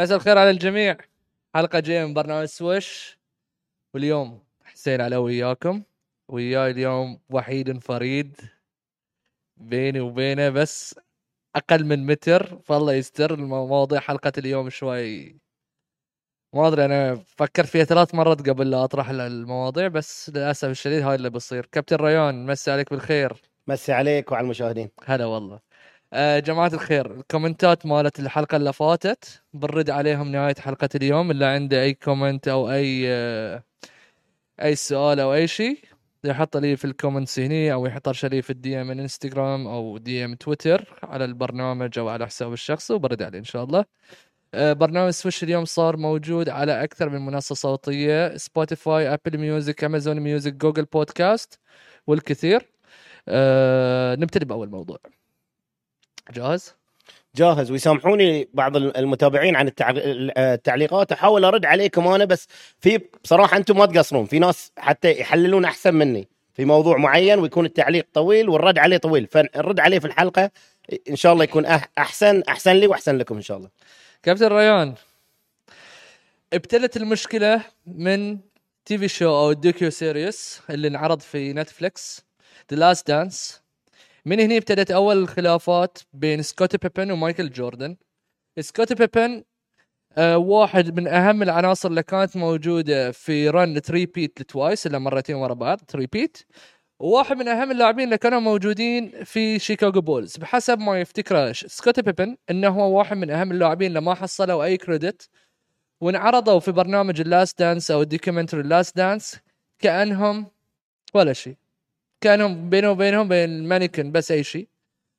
مساء الخير على الجميع. حلقة جاية من برنامج سويش. واليوم حسين على وياكم. وياي اليوم وحيد فريد. بيني وبينه بس أقل من متر فالله يستر المواضيع. حلقة اليوم شوي ما أدري أنا فكرت فيها ثلاث مرات قبل لا أطرح المواضيع بس للأسف الشديد هاي اللي بصير كابتن ريان مسي عليك بالخير. مسي عليك وعلى المشاهدين. هلا والله. آه جماعة الخير ال comments ات مالت الحلقة اللي فاتت بنرد عليهم نهاية حلقة اليوم اللي عنده أي comment أو أي آه أي سؤال أو أي شيء يحط لي في ال comments هني أو يحط لي في ال DM انستغرام أو DM تويتر على البرنامج أو على حساب الشخصي وبرد عليه إن شاء الله. آه برنامج سويش اليوم صار موجود على أكثر من منصة صوتية سبوتيفاي أبل ميوزك أمازون ميوزك جوجل بودكاست والكثير. نبتدي بأول موضوع. جاهز؟ جاهز ويسامحوني بعض المتابعين عن التعل- التعليقات. أحاول أرد عليكم أنا بس في بصراحة أنتم ما تقصرون. في ناس حتى يحللون أحسن مني في موضوع معين ويكون التعليق طويل والرد عليه طويل. فنرد عليه في الحلقة إن شاء الله يكون أحسن أحسن لي وأحسن لكم إن شاء الله. كابتن ريان ابتدت المشكلة من TV show أو ال docu series اللي انعرض في نتفليكس The Last Dance من هنا ابتدت أول الخلافات بين سكوتي بيبن ومايكل جوردن. سكوتي بيبن آه واحد من أهم العناصر اللي كانت موجودة في run three-peat twice إلا مرتين ورا بعض three-peat وواحد من أهم اللاعبين اللي كانوا موجودين في شيكاغو بولز بحسب ما يفتكره سكوتي بيبن إنه هو واحد من أهم اللاعبين اللي ما حصلوا أي credit وانعرضوا في برنامج ال Last Dance أو ال documentary ال Last Dance كأنهم ولا شيء. كانهم بينه وبينهم بين المانيكن بس أي شيء.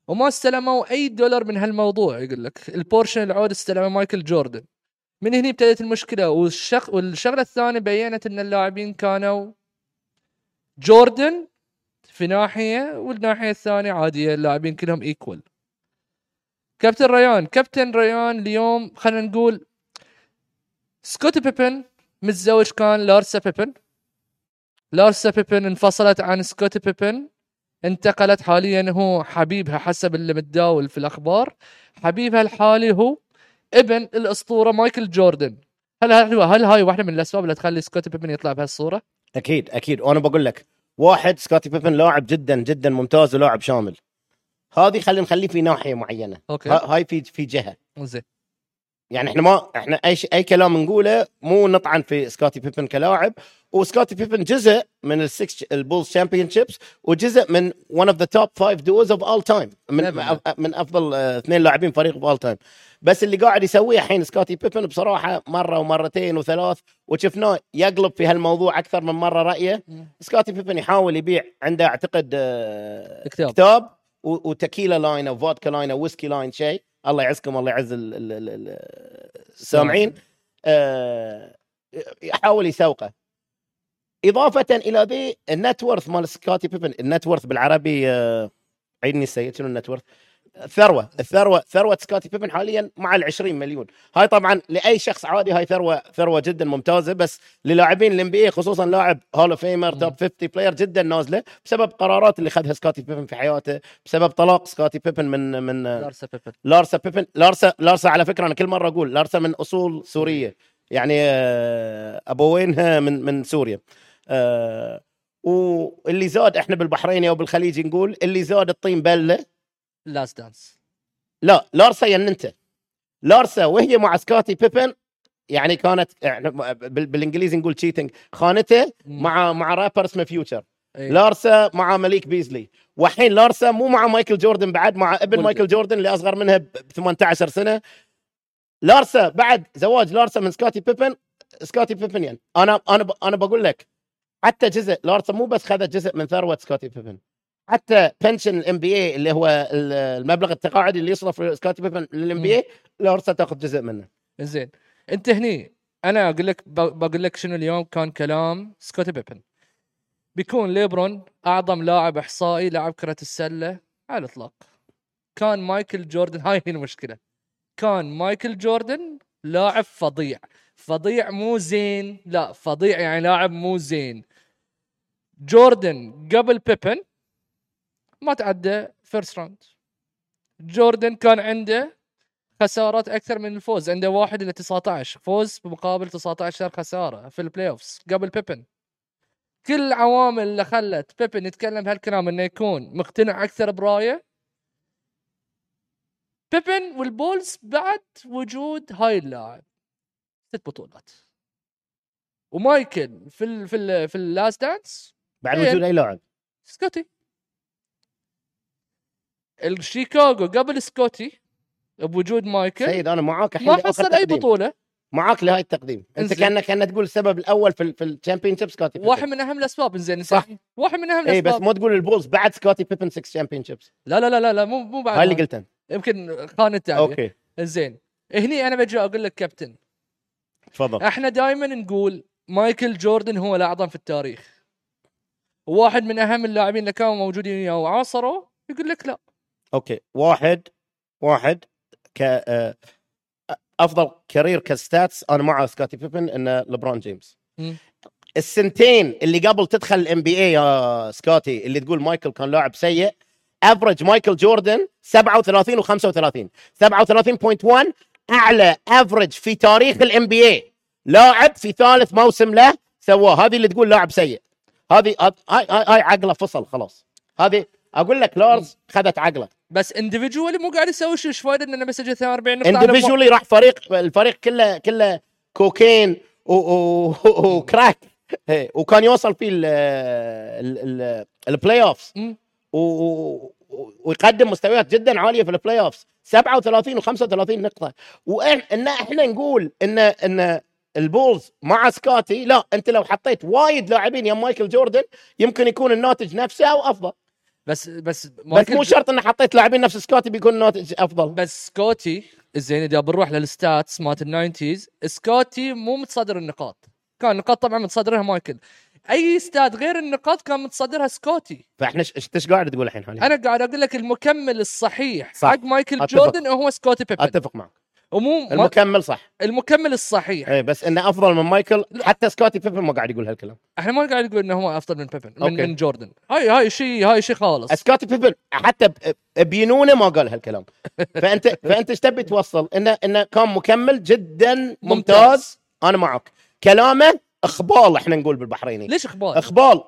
وما استلموا أي دولار من هالموضوع يقول لك. ال portion العود استلمه مايكل جوردن. من هنا ابتدت المشكلة والشغ... والشغلة الثانية بينت إن اللاعبين كانوا جوردن في ناحية والناحية الثانية عادية اللاعبين كلهم equal كابتن ريان كابتن ريان اليوم خلينا نقول سكوتي بيبن متزوج كان لارسا بيبن. لارسا بيبن انفصلت عن سكوتي بيبن انتقلت حاليا هو حبيبها حسب اللي متداول في الأخبار. حبيبها الحالي هو ابن الأسطورة مايكل جوردن. هل هل, هل هاي واحدة من الأسباب اللي تخلي سكوتي بيبن يطلع بهالصورة؟ أكيد أكيد. وأنا بقول لك واحد سكوتي بيبن لاعب جدا جدا ممتاز ولاعب شامل. هذه خلينا نخليه في ناحية معينة. okay. ها- هاي في في جهة. زين. يعني إحنا ما إحنا أي شيء أي كلام نقوله مو نطعن في سكوتي بيبن كلاعب وسكوتي بيبن جزء من ال six البولز championships وجزء من one of the top five duos of all time من. من أفضل آه، اثنين لاعبين فريق all time بس اللي قاعد يسويه الحين سكوتي بيبن بصراحة مرة ومرتين وثلاث وشفناه يقلب في هالموضوع أكثر من مرة رأيه. سكوتي بيبن يحاول يبيع عنده أعتقد آه، كتاب. كتاب و tequila line أو vodka line أو whiskey line شيء الله يعزكم الله يعز ال- ال- ال- ال- السامعين. آه، يحاول يسوقه. إضافة إلى the net worth مال سكوتي بيبن ال net worth بالعربي آه، عيدني السيد شنو النت الثروه الثروة ثروة سكوتي بيبن حاليا مع ال 20 مليون. هاي طبعا لأي شخص عادي هاي ثروة ثروة جدا ممتازة بس للاعبين ال NBA خصوصا لاعب Hall of Famer top 50 player جدا نازلة بسبب قرارات اللي خذها سكوتي بيبن في حياته بسبب طلاق سكوتي بيبن من من لارسا بيبن. لارسا بيبن. لارسا لارسا على فكرة أنا كل مرة أقول لارسا من أصول سورية. يعني آه، ابوينها من من سوريا. آه، واللي زاد إحنا بالبحرين أو بالخليج نقول اللي زاد الطين بلة Last Dance لا لارسا يننته لارسا وهي مع سكوتي بيبن يعني كانت بال- بالإنجليزي نقول cheating خانته مع مع رابر اسمه فيوتشر إيه. لارسا مع مليك بيزلي. والحين لارسا مو مع مايكل جوردن بعد مع ابن ولده. مايكل جوردن اللي أصغر منها ب 18 سنة. لارسا بعد زواج لارسا من سكوتي بيبن سكوتي بيبن يعني أنا أنا أنا بقول لك حتى جزء لارسا مو بس خذ جزء من ثروة سكوتي بيبن. حتى pension ال NBA اللي هو ال- المبلغ التقاعدي اللي يصرف سكوتي بيبن لل NBA لارسا تاخذ جزء منه. زين. أنت هني أنا أقول لك بقول لك شنو اليوم كان كلام سكوتي بيبن بيكون ليبرون أعظم لاعب إحصائي لعب كرة السلة على الإطلاق. كان مايكل جوردن هاي هي المشكلة. كان مايكل جوردن لاعب فظيع. فظيع مو زين لا فظيع يعني لاعب مو زين. جوردن قبل بيبن ما تعدى first round جوردن كان عنده خسارات أكثر من الفوز عنده واحد إلى 19 فوز بمقابل 19 خسارة في ال playoffs قبل بيبن. كل العوامل اللي خلت بيبن يتكلم بهالكلام إنه يكون مقتنع أكثر برأيه. بيبن والبولز بعد وجود هاي اللاعب ست بطولات. ومايكل في ال في ال في ال Last Dance بعد إيه. وجود أي لاعب. سكوتي. الشيكاغو قبل سكوتي بوجود مايكل. سيد أنا معاك الحين ما حصل أي. بطولة. معاك لهاي التقديم. أنت. كانك كأنك تقول السبب الأول في ال- في ال championship سكوتي بيبن. واحد من أهم الأسباب زين صح. واحد من أهم اي بس الأسباب. مو تقول البولز بعد سكوتي بيبن 6 championships لا لا لا لا, مو مو بعد هاي اللي هاي. قلته. يمكن خان التعبير. okay. زين هني أنا بجي أقول لك كابتن. تفضل. إحنا دائما نقول مايكل جوردن هو الأعظم في التاريخ. واحد من أهم اللاعبين اللي كانوا موجودين وياه وعاصروا يقول لك لا. okay. واحد واحد ك آه، أفضل career ك stats أنا مع سكوتي بيبن انه لبرون جيمس. السنتين اللي قبل تدخل ال NBA يا سكوتي اللي تقول مايكل كان لاعب سيء average مايكل جوردن 37 و35 37.1 أعلى average في تاريخ ال NBA لاعب في ثالث موسم له سواه. هذه اللي تقول لاعب سيء. هذه هاي هاي هاي عقله فصل خلاص. هذه أقول لك لارسا خذت عقله. بس individually مو قاعد يسوي شيء إيش فايدة انه مسجل 48 نقطة individually راح فريق الفريق كله كله cocaine و crack وكان يوصل فيه ال- ال- ال- ال playoffs ويقدم مستويات جدا عالية في ال playoffs 37 و35 نقطة. وان إحنا نقول إن إن البولز مع سكوتي لا أنت لو حطيت وايد لاعبين يا مايكل جوردن يمكن يكون الناتج نفسه أو أفضل. بس بس بس مو شرط ان حطيت لاعبين نفس سكوتي بيكون الناتج أفضل بس سكوتي زين إذا بنروح لل stats مالت ال nineties سكوتي مو متصدر النقاط كان النقاط طبعا متصدرها مايكل أي stat غير النقاط كان متصدرها سكوتي فإحنا إيش قاعد تقول الحين؟ أنا قاعد أقول لك المكمل الصحيح صح. حق مايكل أتفق. جوردن هو سكوتي بيبن أتفق معك ومو المكمل صح. المكمل الصحيح. اي بس إنه أفضل من مايكل. حتى سكوتي بيبن ما قاعد يقول هالكلام. إحنا ما قاعد نقول إنه هو أفضل من بيبن من, okay. من جوردن. هاي هاي شيء هاي شيء خالص. سكوتي بيبن حتى بينونة ما قال هالكلام. فانت فأنت إيش تبي توصل؟ انه إنه كان مكمل جدا ممتاز, ممتاز. أنا معك. كلامه إخبال إحنا نقول بالبحريني. ليش أخبار إخبال.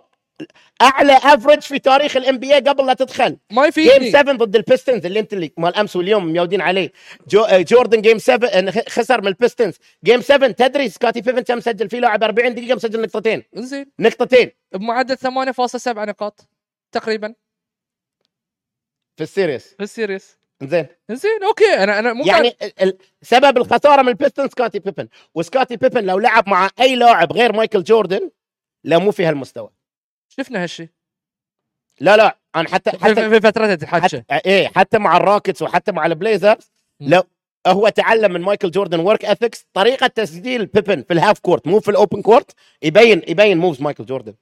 أعلى average في تاريخ ال NBA قبل لا تدخل ما game يفيدني 7 ضد البيستنز اللي أنت اللي مال أمس واليوم ميودين عليه. جو جوردن game 7 آه، خسر من البيستنز game 7 تدري سكوتي بيبن كم سجل؟ فيه لاعب 40 دقيقة مسجل نقطتين. زين. نقطتين. بمعدل 8.7 نقاط تقريبا. في ال series. في ال series. زين. زين okay. أنا أنا مو يعني ال- سبب الخسارة من البيستنز سكوتي بيبن وسكوتي بيبن لو لعب مع أي لاعب غير مايكل جوردن لا مو في هالمستوى. شفنا هالشيء لا لا أنا حتى حتى, في, فترة الحكي حتى إيه حتى مع الروكتس وحتى مع البليزرز. لو هو تعلم من مايكل جوردن work ethics طريقة تسجيل بيبن في ال half court مو في ال open court يبين يبين moves مايكل جوردن.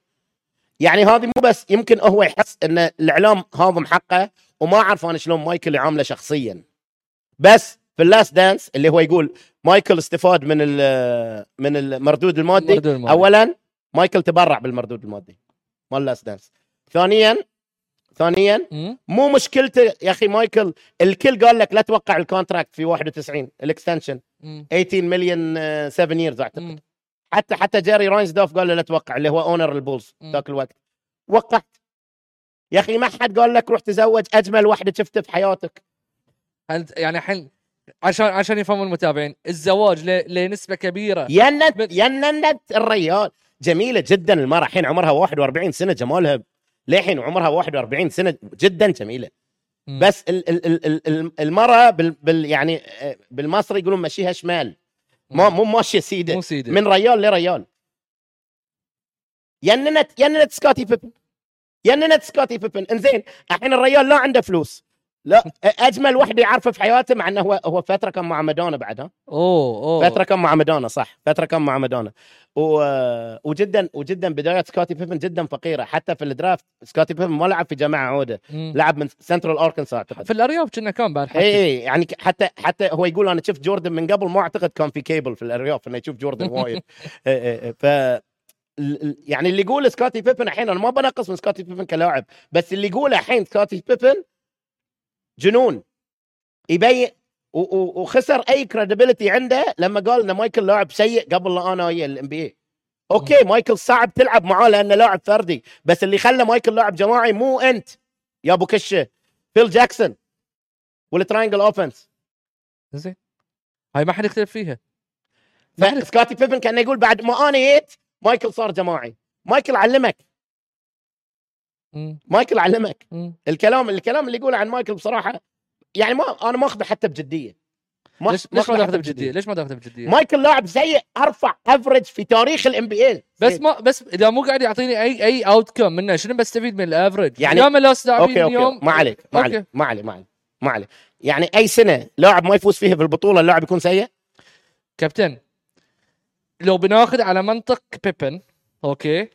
يعني هذه مو بس يمكن هو يحس إن الإعلام هاضم حقه وما عرفان شلون مايكل يعامله شخصيا. بس في ال Last Dance اللي هو يقول مايكل استفاد من ال- من المردود المادي. المردود المادي. اولا مايكل تبرع بالمردود المادي. مال Last Dance ثانيا ثانيا. مو مشكلته يا أخي مايكل. الكل قال لك لا توقع ال contract في 91 ال extension. مم. 18 مليون 7 years أعتقد. مم. حتى حتى جيري راينسدورف قال له لا توقع اللي هو owner البولز. ذاك الوقت. وقعت. يا أخي ما حد قال لك روح تزوج أجمل واحدة شفتها في حياتك. هل يعني الحين عشان عشان يفهموا المتابعين الزواج ل- لنسبة كبيرة. ينت ينت الريال. جميلة جدا المرأة. الحين عمرها 41 سنة جمالها للحين عمرها 41 سنة جدا جميلة. بس ال ال ال ال ال المرأة بال, بال يعني آه، بالمصري يقولون مشيها شمال. ما مو ماشية سيدة. مو سيدي من ريال لريال. يننت يننت سكوتي بيبن. يننت سكوتي بيبن. انزين الحين الريال لا عنده فلوس. لا أجمل وحدة يعرفه في حياته مع إنه هو هو فترة كان مع مادونا بعد ها أوه أوه. فترة كان مع مادونا صح. فترة كان مع مادونا. و... وجدا وجدا بدايات سكوتي بيبن جدا فقيرة. حتى في ال draft سكوتي بيبن ما لعب في جامعة عودة. مم. لعب من سنترال أركنساس أعتقد. في الأرياف كنا كان بعد اي اي يعني حتى حتى هو يقول أنا شفت جوردن من قبل ما أعتقد كان في كيبل في الأرياف إنه يشوف جوردن وايد. إي إي إي. ف يعني اللي يقول سكوتي بيبن الحين أنا ما بنقص من سكوتي بيبن كلاعب بس اللي يقوله الحين سكوتي بيبن جنون. يبين وخسر أي credibility عنده لما قال إن مايكل لاعب سيء قبل لا أنا أيي ال NBA okay مايكل صعب تلعب معاه لأنه لاعب فردي بس اللي خلى مايكل لاعب جماعي مو أنت يا أبو كشة. فيل جاكسون وال triangle offense زين. هاي ما حد يختلف فيها سكوتي بيبن كان يقول بعد ما أنا جيت مايكل صار جماعي. مايكل علمك. مم. مايكل علمك مم. الكلام الكلام اللي يقوله عن مايكل بصراحة يعني ما أنا ما أخذه حتى بجدية ما ليش ليش ما تاخذه بجدية؟ ليش ما تاخذه بجدية؟ مايكل لاعب سيء أرفع average في تاريخ ال NBA بس ما بس إذا مو قاعد يعطيني اي أي outcome منه شنو بستفيد من ال average؟ يعني- يوم لاس لاعبين okay okay اليوم ما عليك ما okay. عليك ما عليك ما عليك ما عليك يعني أي سنة لاعب ما يفوز فيها في البطوله اللاعب يكون سيء كابتن لو بناخذ على منطق بيبن okay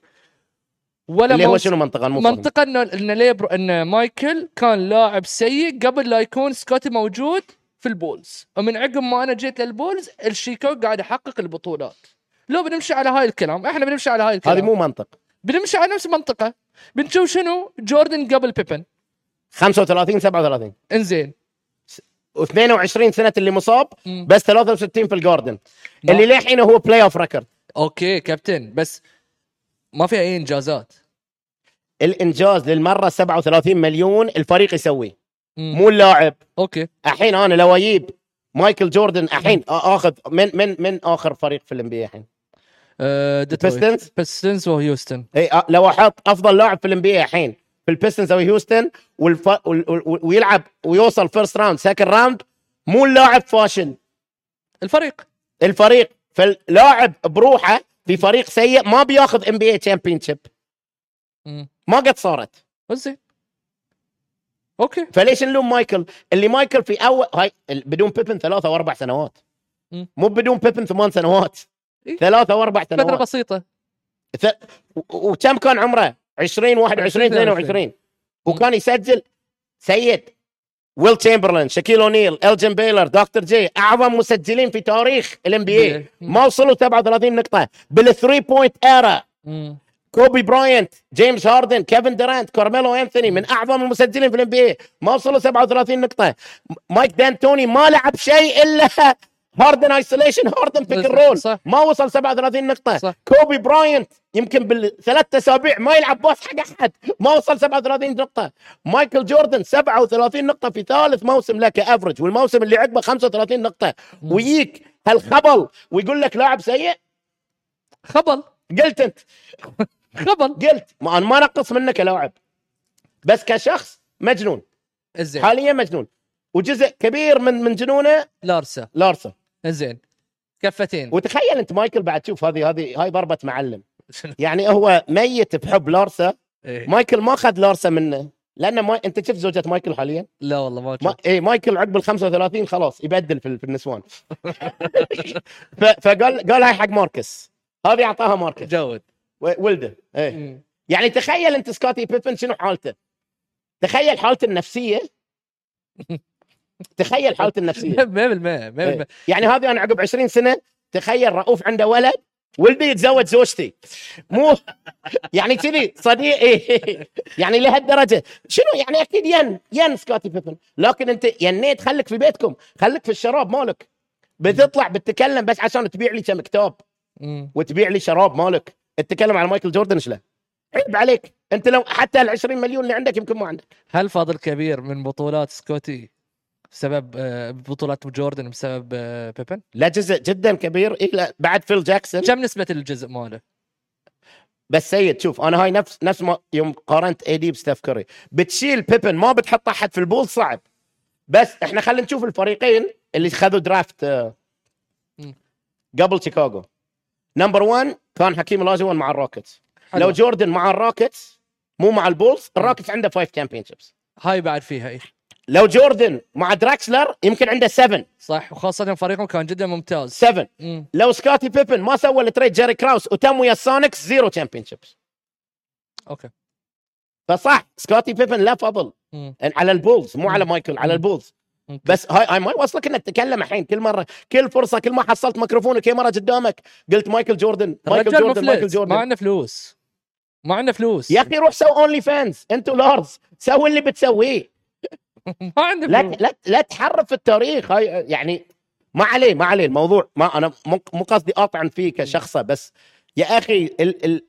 ولا اللي هو شنو منطقه فاهم. منطقه انه إن لبرون إن مايكل كان لاعب سيء قبل لا يكون سكوتي موجود في البولز. ومن عقب ما أنا جيت للبولز شيكاغو قاعد يحقق البطولات. لو بنمشي على هاي الكلام إحنا بنمشي على هاي الكلام. هذه مو منطق. بنمشي على نفس المنطق. بنشوف شنو؟ جوردن قبل بيبن. 35 37 إنزين. و22 سنة اللي مصاب. بس 63 في الجاردن. ما- اللي للحين هو playoff record okay كابتن. بس ما في أي إنجازات. الإنجاز للمرة 37 مليون الفريق يسويه. مو اللاعب. okay. الحين أنا لو أجيب مايكل جوردن الحين آخذ من من من آخر فريق في ال NBA الحين؟ آه ديترويت Pistons Pistons وهيوستن إي لو أحط أفضل لاعب في ال NBA الحين في ال Pistons أو هيوستن والف... وال... وال... ويلعب ويوصل first round second round مو اللاعب فاشل. الفريق. الفريق. فاللاعب بروحه في فريق سيء ما بياخذ NBA championship. ما قد صارت. زين. okay. فليش نلوم مايكل؟ اللي مايكل في أول هاي بدون بيبن ثلاثة وأربع سنوات. مم. مو بدون بيبن ثمان سنوات. إيه. ثلاثة وأربع سنوات. بسيطة. ث... و- وكم كان عمره؟ 20 21 22 وكان يسجل سيد. ويل تشامبرلين شاكيل اونيل الجين بايلور دكتور جي أعظم مسجلين في تاريخ ال NBA. ما وصلوا 37 نقطة بال three point era. كوبي براينت جيمس هاردن كيفن دورانت كارميلو انثوني من أعظم المسجلين في ال NBA ما وصلوا 37 نقطة. مايك دانتوني ما لعب شيء إلا هاردن isolation هاردن pick and roll صح. ما وصل 37 نقطة. صح. كوبي براينت يمكن بالثلاث أسابيع ما يلعب pass حق أحد. ما وصل 37 نقطة. مايكل جوردن 37 نقطة في ثالث موسم له ك average والموسم اللي عقبه 35 نقطة. ويجيك هالخبل ويقول لك لاعب سيء؟ خبل. قلت أنت. خبل. قلت. ما أنا ما نقص منك كلاعب. بس كشخص مجنون. زين حاليا مجنون. وجزء كبير من من جنونه لارسا. لارسا. زين. كفتين. وتخيل انت مايكل بعد تشوف هذه هذه هاي ضربة معلم؟ يعني هو ميت بحب لارسا. إيه. مايكل ما اخذ لارسا منه. لأنه ما انت شفت زوجة مايكل حاليا؟ لا والله ما ما... إيه مايكل عقب ال 35 خلاص يبدل في, في النسوان. ف... فقال قال هاي حق ماركس. هذه أعطاها ماركس. good. و- ولده. مم. يعني تخيل انت سكوتي بيبن شنو حالته؟ تخيل حالته النفسية. تخيل حالته النفسية. 100% 100% إيه. يعني هذه أنا عقب 20 سنة تخيل رؤوف عنده ولد ولدي يتزوج زوجتي. مو يعني كذي صديقي يعني لهالدرجة. شنو؟ يعني أكيد ين ين سكوتي بيبن لكن أنت ينيت خليك في بيتكم خليك في الشراب مالك. بتطلع بتتكلم بس عشان تبيع لي كم كتاب. وتبيع لي شراب مالك. تتكلم على مايكل جوردن شله عيب عليك. أنت لو حتى ال 20 مليون اللي عندك يمكن ما عندك. هل فاضل كبير من بطولات سكوتي بسبب آه، بطولات جوردن بسبب آه، بيبن؟ لا جزء جدا كبير إيه لا بعد فيل جاكسون كم نسبة الجزء ماله؟ بس سيد شوف أنا هاي نفس نفس ما يوم قارنت AD بستيف كوري بتشيل بيبن ما بتحط احد في البول صعب بس إحنا خلينا نشوف الفريقين اللي خذوا draft آه،. قبل شيكاغو number 1 كان حكيم الاجوان مع ال Rockets. لو جوردن مع ال Rockets مو مع ال Bulls ال Rockets عنده 5 champion هاي بعد فيها اي لو جوردن مع دراكسلر يمكن عنده 7 صح وخاصة فريقهم كان جدا ممتاز. 7 مم. لو سكوتي بيبن ما سوى ال trade جيري كراوس وتم ويا ال Sonics zero championships okay. فصح سكوتي بيبن له فضل. مم. على ال Bulls مو على مم. مايكل على مم. ال Bulls. okay. بس هاي هاي ما يوصلك إنك تتكلم الحين. كل مرة كل فرصة كل ما حصلت ميكروفون كاميرا قدامك قلت مايكل جوردن مايكل جوردن مايكل مفلس جوردن. ما عنده فلوس. ما عنده فلوس. يا أخي روح سو OnlyFans أنت ولارسا سوي اللي بتسويه. ما عنده لا. لا لا تحرف التاريخ. هاي يعني ما عليه ما عليه الموضوع. ما أنا مو قصدي أطعن فيه كشخصة بس يا أخي ال ال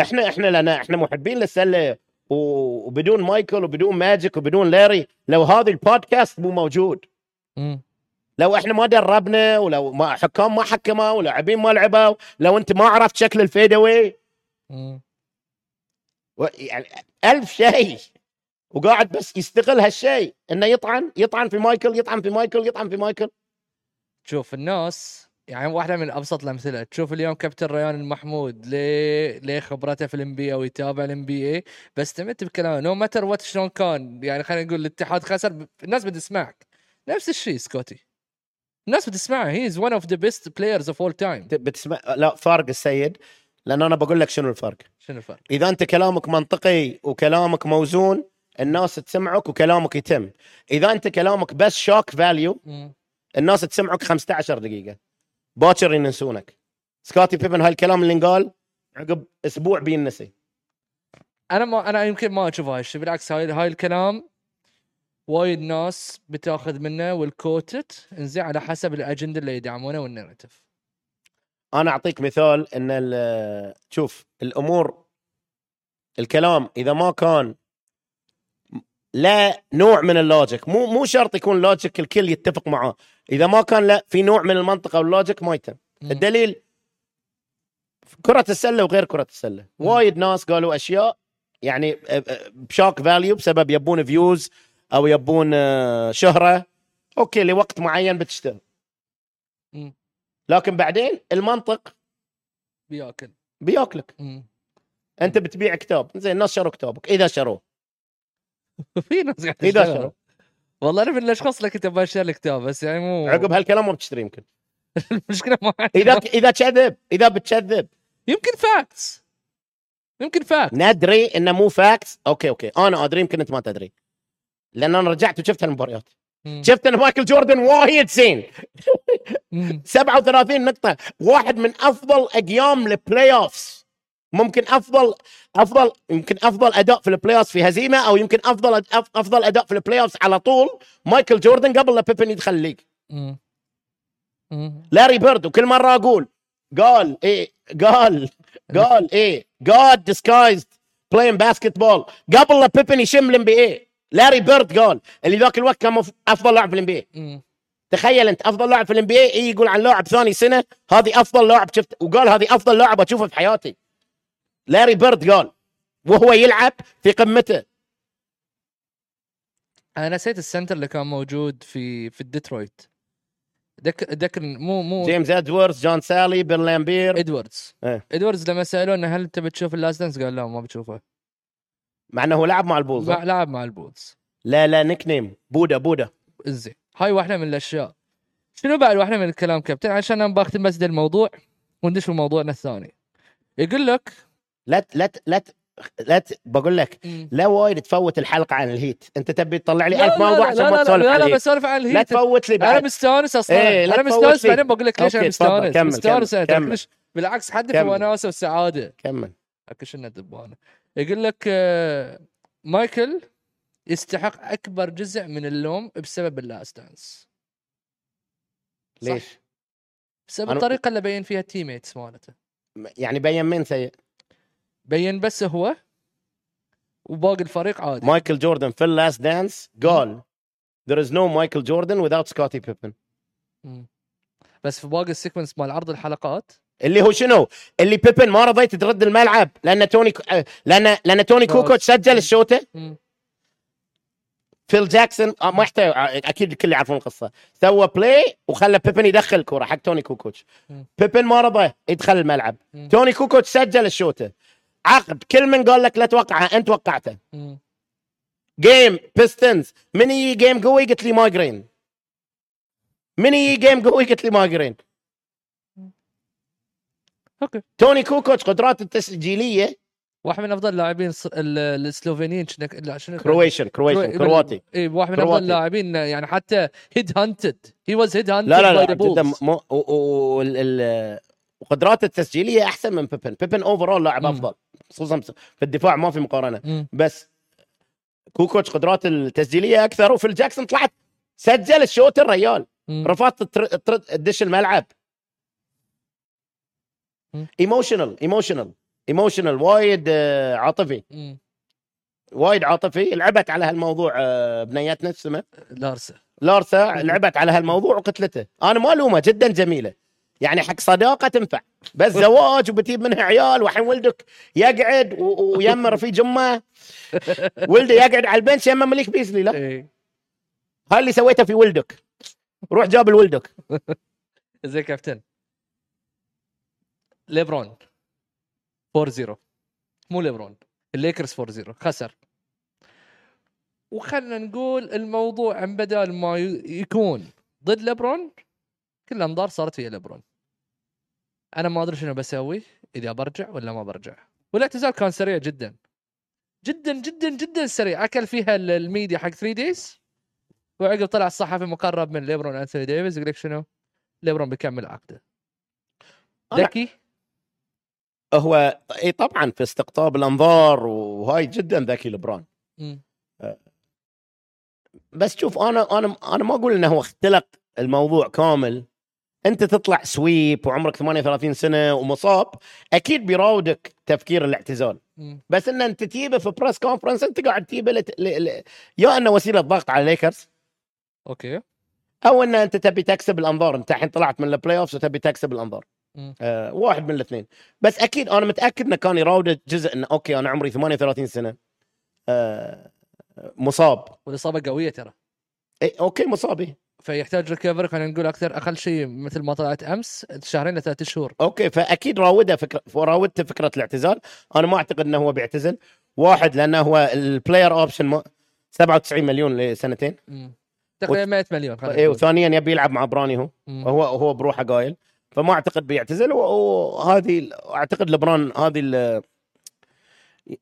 إحنا إحنا لنا إحنا محبين للسلة وبدون مايكل وبدون ماجيك وبدون لاري لو هذا البودكاست مو موجود. لو إحنا ما دربنا ولو ما حكام ما حكموا ولاعبين ما لعبوا لو أنت ما عرفت شكل الفيدوي. يعني ألف شيء. وقاعد بس يستغل هالشيء إنه يطعن يطعن في مايكل يطعن في مايكل يطعن في مايكل. شوف الناس يعني واحدة من أبسط الأمثلة تشوف اليوم كابتن ريان المحمود ليه ليه خبرته في ال NBA أو يتابع ال NBA بس تمت بكلامه no matter what شلون كان يعني خلينا نقول الاتحاد خسر الناس بتسمعك. نفس الشيء سكوتي. الناس بتسمعه he is one of the best players of all time بتسمع لا فارق السيد لأن أنا بقول لك شنو الفرق. شنو الفرق؟ إذا أنت كلامك منطقي وكلامك موزون الناس تسمعك وكلامك يتم. إذا أنت كلامك بس shock value. الناس تسمعك 15 دقيقة. باكر ينسونك. سكوتي بيبن هالكلام اللي انقال عقب أسبوع بينسي. أنا ما أنا يمكن ما أشوف هاي الشيء بالعكس هاي هاي الكلام وايد ناس بتاخذ منه وال quotes إنزين على حسب الأجندة اللي يدعمونه وال narrative أنا أعطيك مثال إن شوف الأمور الكلام إذا ما كان لا نوع من ال logic. مو مو شرط يكون logic الكل يتفق معاه. إذا ما كان لا في نوع من المنطق وال logic ما يتم. الدليل كرة السلة وغير كرة السلة. وايد ناس قالوا أشياء يعني ب shock value بسبب يبون views أو يبون آه، شهرة. okay لوقت معين بتشتغل. لكن بعدين المنطق بياكل. بياكلك. أنت بتبيع كتاب. زين الناس شروا كتابك. إذا شروه في ناس قاعد تشتغل. شروا والله أنا من الأشخاص اللي كنت بشتري الكتاب بس يعني مو عقب هالكلام ما بتشتري يمكن. المشكلة ما إذا إذا كذب إذا بتكذب. يمكن facts يمكن fact ندري إنه مو facts okay okay. أنا أدري يمكن أنت ما تدري. لأن أنا رجعت وشفت المباريات شفت إن مايكل جوردن وايد زين. 37 نقطة. واحد من أفضل أيام ال playoffs ممكن أفضل أفضل يمكن أفضل أداء في ال play في هزيمة أو يمكن أفضل أف- أفضل أداء في ال play على طول مايكل جوردن قبل لا بيبن يدخل الليج لاري بيرد وكل مرة أقول قال إيه قال قال إيه God disguised as Michael Jordan قبل لا بيبن يشم الام بي اي لاري بيرد قال اللي ذاك الوقت كان أفضل لاعب في الام بي اي تخيل أنت أفضل لاعب في الام بي اي يقول عن لاعب ثاني سنة هذه أفضل لاعب شفت وقال هذه أفضل لاعب أشوفه في حياتي. لاري بيرد قال وهو يلعب في قمته. أنا نسيت ال center اللي كان موجود في في الديترويت. ذكر ذكر مو مو جيمس إدوردز جون سالي بن لامبير. ادواردز إيه. ادواردز لما سالوه انه هل انت بتشوف ال Last Dance قال لا ما بتشوفه. مع إنه هو لعب مع البولز. مع لعب مع البولز. لا لا nickname بودا بودا. زين. هاي واحدة من الأشياء. شنو بعد واحدة من الكلام كابتن؟ عشان أنا بختم بس الموضوع وندش في موضوعنا الثاني. يقول لك لا لا لا لا ت- بقول لك لا وايد تفوت الحلقة عن الهيت أنت تبي تطلع لي لا ألف لا موضوع لا عشان لا ما لا تسولف لا لا الهيت بسولف عن لا الهيت تفوت لي أنا بعد مستانس أصلا لا أنا مستانس. بعدين بقول لك ليش أنا مستانس مستانس أنا كمل. بالعكس حدث كمل. وناسة وسعاده كمل كشنا دبانه يقول لك آه، مايكل يستحق أكبر جزء من اللوم بسبب ال Last Dance. ليش؟ بسبب الطريقة اللي بين فيها ال teammates مالته يعني بين مين سيء؟ بين بس هو وباقي الفريق عادي مايكل جوردن في ال Last Dance قال there is no Michael Jordan without Pippen مم. بس في باقي ال sequence مال عرض الحلقات اللي هو شنو؟ اللي بيبن ما رضيت ترد الملعب لأن توني آه، لأن لأن توني خلاص. كوكوتش سجل الشوطة مم. فيل جاكسون آه، ما يحتاج آه، أكيد الكل يعرفون القصة سوى play وخلى بيبن يدخل الكره حق توني كوكوتش. بيبن ما رضى يدخل الملعب. توني كوكوتش سجل الشوطة عقب كل من قال لك لا توقعها انت وقعته. game Pistons من يجي game قوي؟ قلت لي migraine من يجي game قوي؟ قلت لي migraine okay. توني كوكوتش قدراته التسجيلية. واحد من أفضل اللاعبين السلوفينيين. شنو Croatian Croatian كرواتي. اي واحد من كرواتي. افضل اللاعبين يعني حتى headhunted he was headhunted لا لا لا جدا. وقدراته التسجيلية أحسن من بيبن بيبن overall لاعب. أفضل. خصوصا في الدفاع ما في مقارنة. بس كوكوتش قدراته التسجيلية أكثر وفيل جاكسون طلعت سجل الشوط الريال. مم. رفضت تر- تر- تدش الملعب. مم. emotional emotional emotional وايد آه، عاطفي. مم. وايد عاطفي. لعبت على هالموضوع آه، بنياتنا شو اسمه لارسا. لارسا لعبت على هالموضوع وقتلته. أنا ما ألومه جدا جميلة. يعني حق صداقة تنفع. بس زواج وبتجيب منها عيال وحين ولدك يقعد ويم رفيق امه ولده يقعد على ال bench يم مليك بيسلي لا. إيه. هاي اللي سويته في ولدك. روح جاب لولدك. زي كابتن. ليبرون. 4 0 مو ليبرون. الليكرز 4 0 خسر. وخلنا نقول الموضوع عن بدال ما يكون ضد ليبرون كل الأنظار صارت في ليبرون. أنا ما أدري شنو بسوي إذا برجع ولا ما برجع. والاعتزال كان سريع جدا. جدا جدا جدا سريع. أكل فيها ال- الميديا حق 3 days وعقب طلع الصحفي مقرب من ليبرون أنثوني ديفيز يقول لك شنو؟ ليبرون بيكمل عقده. ذكي؟ هو إي طبعا في استقطاب الأنظار وهاي جدا ذكي ليبرون مم. بس شوف أنا أنا أنا ما أقول إنه هو اختلق الموضوع كامل. انت تطلع sweep وعمرك 38 سنة ومصاب أكيد بيراودك تفكير الاعتزال. بس إن أنت تجيبه في press conference أنت قاعد تجيبه لت... ل... ل... يا إنه وسيلة ضغط على الليكرز okay. أو إن أنت تبي تكسب الأنظار. أنت الحين طلعت من ال playoffs وتبي تكسب الأنظار. آه واحد من الاثنين. بس أكيد أنا متأكد انه كان يراود جزء انه okay أنا عمري 38 سنة. آه مصاب. والإصابة قوية ترى. إيه okay مصاب إيه. فيحتاج recovery خلينا نقول أكثر أقل شيء مثل ما طلعت أمس شهرين لثلاث شهور okay فأكيد راوده فكرة راودته فكرة الاعتزال أنا ما أعتقد إنه هو بيعتزل واحد لأنه هو ال player option ما 97 مليون لسنتين. تقريبا 100 مليون نقول. وثانيا يبي يلعب مع براني هو مم. وهو هو بروحه قايل فما أعتقد بيعتزل وهذه أعتقد لبران هذه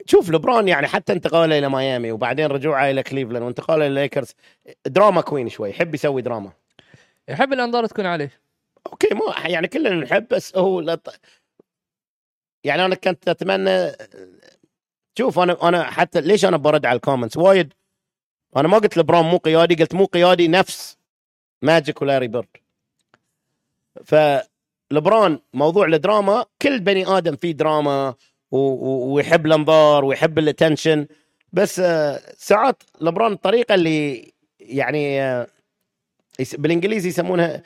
شوف لبران يعني حتى انتقاله إلى ميامي وبعدين رجوعه إلى كليفلاند وانتقاله إلى ليكرز دراما queen شوي يحب يسوي دراما. يحب الانظار تكون عليه. أوكي ما يعني كلنا نحب بس هو لط... يعني أنا كنت أتمنى شوف أنا أنا حتى ليش أنا برد على ال comments؟ وايد. أنا ما قلت لبران مو قيادي قلت مو قيادي نفس ماجيك ولاري بيرد. فلبران موضوع الدراما كل بني آدم فيه دراما. ويحب الأنظار ويحب ال attention بس آه، ساعات لبران الطريقة اللي يعني آه، بالإنجليزي يسمونها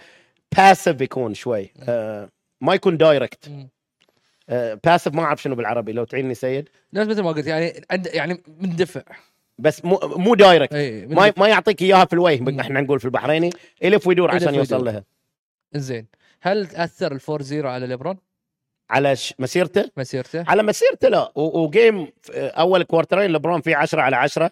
passive يكون شوي آه، ما يكون direct مم. passive ما أعرف شنو بالعربي لو تعيني سيد. نفس مثل ما قلت يعني يعني مندفع. بس مو مو direct اي ما ما يعطيك إياها في الوجه. إحنا نقول في البحريني يلف ويدور عشان يوصل. لها. زين. هل تأثر ال four zero على ليبرون؟ على ش- مسيرته مسيرته؟ على مسيرته لا و game أول quarterين لبرون فيه 10 على 10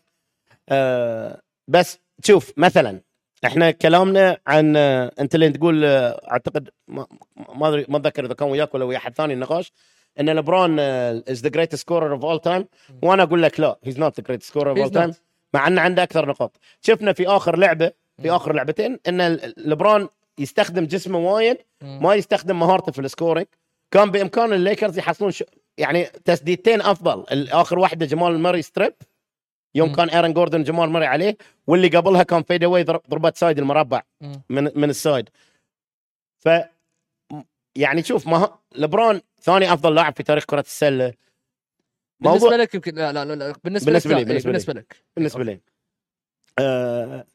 آه بس شوف مثلا إحنا كلامنا عن آه، أنت اللي تقول آه، أعتقد ما أدري ما أتذكر إذا كان وياك ولا ويا حد ثاني النقاش إن لبرون is the great scorer of all time وأنا أقول لك لا he's not the great scorer of all time. مع إنه عنده أكثر نقاط شفنا في آخر لعبة في. آخر لعبتين إن لبرون يستخدم جسمه وايد. ما يستخدم مهارته في ال scoring كان بإمكان الليكرز يحصلون ش... يعني تسديدتين أفضل الآخر واحدة جمال ماري step back يوم مم. كان آرون جوردن جمال ماري عليه واللي قبلها كان fade away ضربات side المربع مم. من من ال side ف يعني شوف ما لبرون ثاني أفضل لاعب في تاريخ كرة السلة بالنسبة موضوع لك يمكن لا لا لا, لا. بالنسبة, بالنسبة لك لي-. بالنسبة إيه، لي. بالنسبة لك بالنسبة لي آه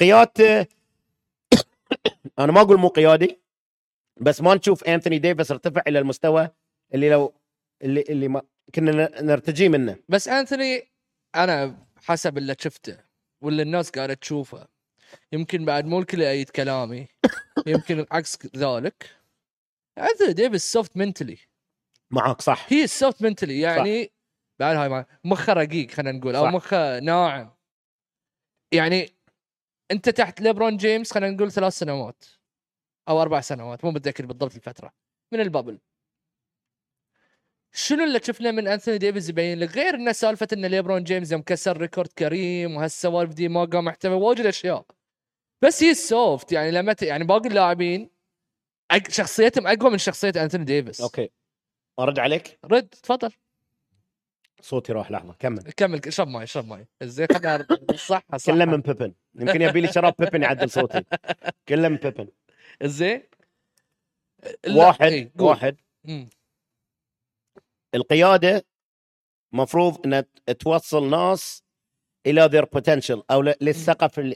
قيادته أنا ما أقول مو قيادي بس ما نشوف انثوني ديفيس ارتفع إلى المستوى اللي لو اللي اللي ما كنا نرتجي منه. بس انثوني أنا حسب اللي شفته واللي الناس قاعدة تشوفه يمكن بعد مو الكل يأيد كلامي يمكن عكس ذلك. انثوني ديفيس soft mentally معاك صح. he's soft mentally يعني بعد هاي مخه رقيق خلينا نقول أو صح. مخه ناعم. يعني أنت تحت ليبرون جيمس خلينا نقول ثلاث سنوات. أو أربع سنوات مو متذكر بالضبط الفترة. من ال bubble. شنو اللي شفنا من أنثوني ديفيز يبين لك؟ غير إنه سالفة إن ليبرون جيمس يوم كسر record كريم وهالسوالف دي ما قام محتوى واجد أشياء. بس he's soft يعني لما ت... يعني باقي اللاعبين. شخصيتهم أقوى من شخصية أنثوني ديفيس أوكي. أرد عليك؟ رد تفضل. صوتي راح لحظة كمل. كمل اشرب ماي اشرب ماي. زين خلينا صح صح كله من بيبن. يمكن يبي لي شراب بيبن يعدل صوتي. كله من بيبن. زين واحد قول. واحد. مم. القيادة مفروض إنها توصل ناس إلى their potential أو للسقف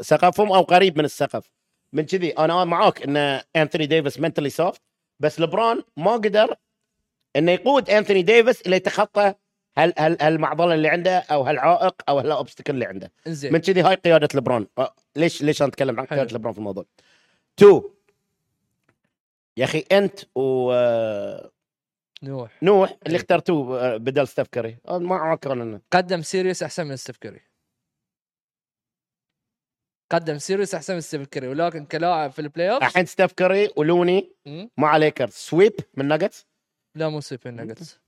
سقفهم أو قريب من السقف. من كذي أنا معاك إن انثوني ديفيس mentally soft بس لبران ما قدر إنه يقود انثوني ديفيس إلى يتخطى هال هال هالمعضلة اللي عنده أو هالعائق أو هال obstacle اللي عنده. إنزين. من كذي هاي قيادة لبران ليش ليش أنا أتكلم عن. قيادة لبران في الموضوع؟ two. يا أخي أنت ونوح نوح. اللي إيه. اخترتوه آه، بدل ستيف كاري. أه، ما عكر لنا قدم series أحسن من ستيف كوري قدم سيريوس أحسن من ستيف كوري ولكن كلاعب في البلاي اوف الحين ستيف كاري ولوني مع ليكرز. سويب من ناجتس؟ لا مو سويت من ناجتس.